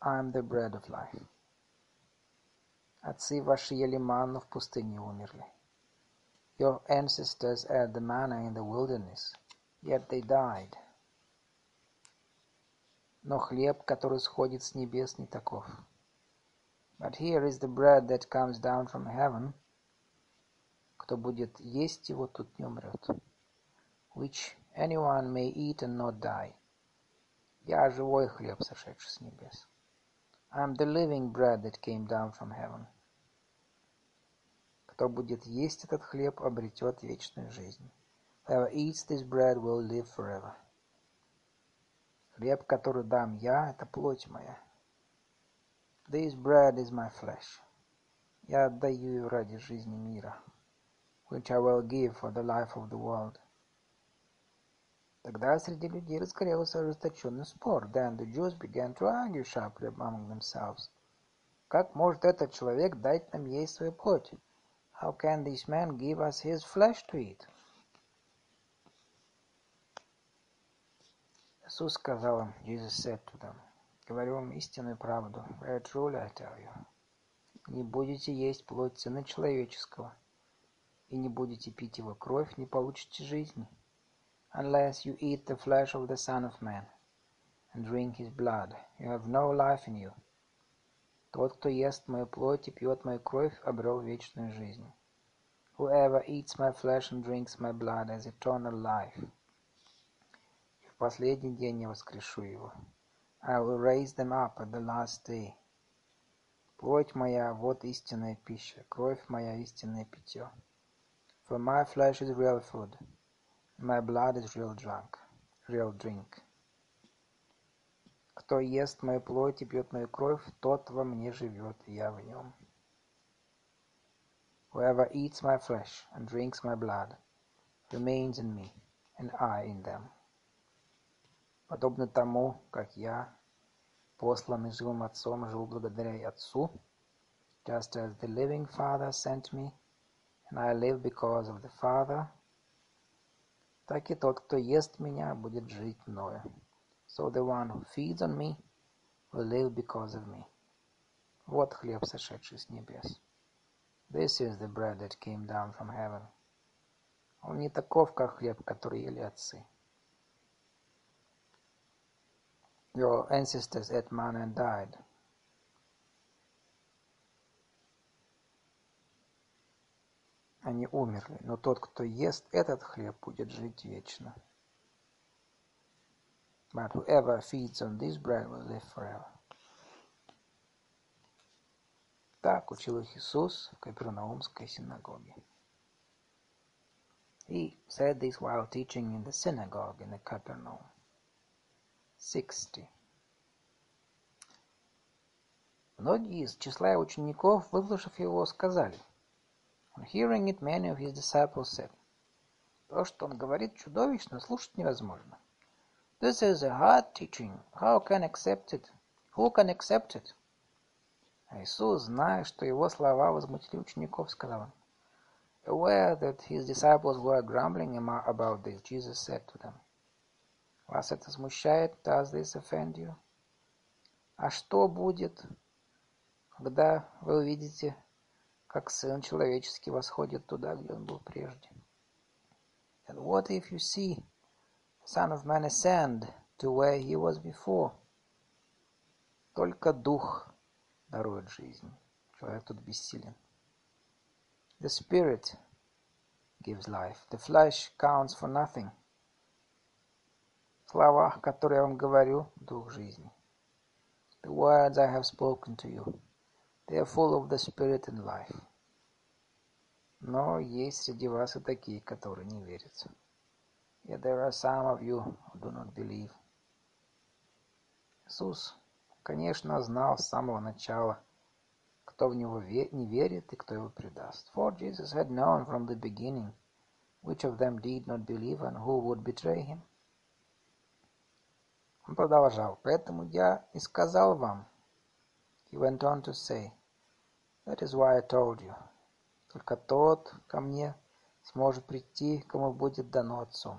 I am the bread of life. Отцы ваши ели манну в пустыне умерли. Your ancestors ate the manna in the wilderness, yet they died. Но хлеб, который сходит с небес, не таков. But here is the bread that comes down from heaven. Кто будет есть его, тот не умрет. Which anyone may eat and not die. Я живой хлеб, сошедший с небес. I am the living bread that came down from heaven. Кто будет есть этот хлеб, обретет вечную жизнь. Whoever eats this bread will live forever. Хлеб, который дам я, это плоть моя. This bread is my flesh. Я отдаю ее ради жизни мира. Which I will give for the life of the world. Тогда среди людей разгорелся ожесточенный спор. Then the Jews began to argue sharply among themselves. Как может этот человек дать нам есть свою плоть? How can this man give us his flesh to eat? Иисус сказал им, Jesus said to them, говорю вам истинную правду, very truly I tell you, не будете есть плоть Сына Человеческого, и не будете пить Его кровь, не получите жизни. Unless you eat the flesh of the Son of Man, and drink His blood, you have no life in you. Тот, кто ест мою плоть и пьет мою кровь, обрел вечную жизнь. Whoever eats my flesh and drinks my blood has eternal life. И в последний день я воскрешу его. I will raise them up at the last day. Плоть моя – вот истинная пища, кровь моя – истинное питье. For my flesh is real food, and my blood is real drunk, real drink. Кто ест мою плоть и пьет мою кровь, тот во мне живет, и я в нем. Whoever eats my flesh and drinks my blood remains in me, and I in them. Подобно тому, как я, посланный живым Отцом, жил благодаря и Отцу, just as the living Father sent me, and I live because of the Father, так и тот, кто ест меня, будет жить мною. So the one who feeds on me will live because of me. Вот хлеб, сошедший с небес. This is the bread that came down from heaven. Он не таков, как хлеб, который ели отцы. Your ancestors ate manna and died. Они умерли, но тот, кто ест этот хлеб, будет жить вечно. But whoever feeds on this bread will live forever. Так учил их Иисус в Капернаумской синагоге. He said this while teaching in the synagogue in the Capernaum. 60. Многие из числа учеников, выслушав его, сказали, On hearing it, many of his disciples said, То, что он говорит, чудовищно, слушать невозможно. This is a hard teaching. How can accept it? Who can accept it? А Иисус, зная, что его слова возмутили учеников, сказал Aware that his disciples were grumbling about this, Jesus said to them, Вас это смущает? Does this offend you? А что будет, когда вы увидите как Сын Человеческий восходит туда, где Он был прежде. And what if you see the Son of Man ascend to where he was before? Только Дух дарует жизнь. Человек тут бессилен. The Spirit gives life. The flesh counts for nothing. В словах, которые я вам говорю, дух жизни. The words I have spoken to you, they are full of the Spirit and life. Но есть среди вас и такие, которые не верят. Yet there are some of you who do not believe. Иисус, конечно, знал с самого начала, кто в Него не верит и кто Его предаст. For Jesus had known from the beginning which of them did not believe and who would betray Him. Он продолжал, поэтому я и сказал вам. He went on to say, that is why I told you. Только тот ко мне сможет прийти, кому будет дано Отцом.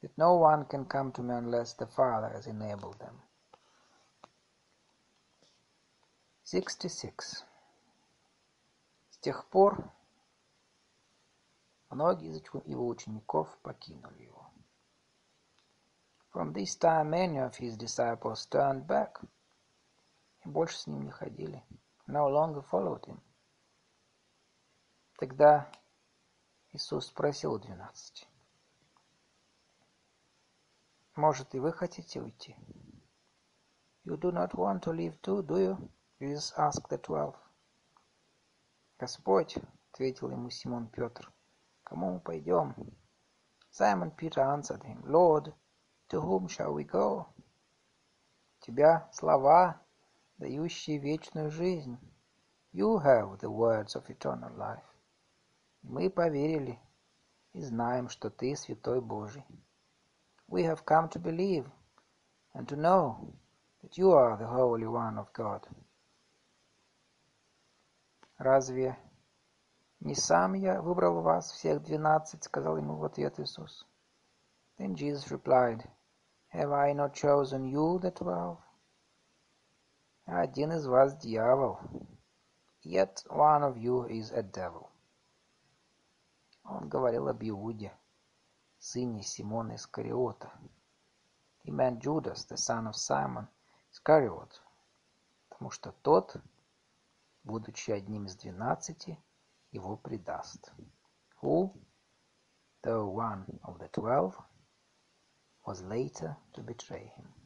That no one can come to me unless the Father has enabled them. 66. С тех пор многие из его учеников покинули его. From this time many of his disciples turned back. И больше с ним не ходили. No longer followed him. Тогда Иисус спросил у двенадцати. Может, и вы хотите уйти? You do not want to leave too, do you? Jesus asked the twelve. Господь, ответил ему Симон Петр, кому мы пойдем? Simon Peter answered him, Lord, to whom shall we go? Тебя слова, дающие вечную жизнь. You have the words of eternal life. Мы поверили и знаем, что Ты Святой Божий. We have come to believe and to know that you are the Holy One of God. «Разве не сам я выбрал вас всех двенадцать?» — сказал ему в ответ Иисус. Then Jesus replied, Have I not chosen you, the twelve? Один из вас дьявол. Yet one of you is a devil. Он говорил об Иуде, сыне Симона Искариота. He meant Judas, the son of Simon Iscariot, потому что тот будучи одним из двенадцати, его предаст. Who, though one of the twelve, was later to betray him.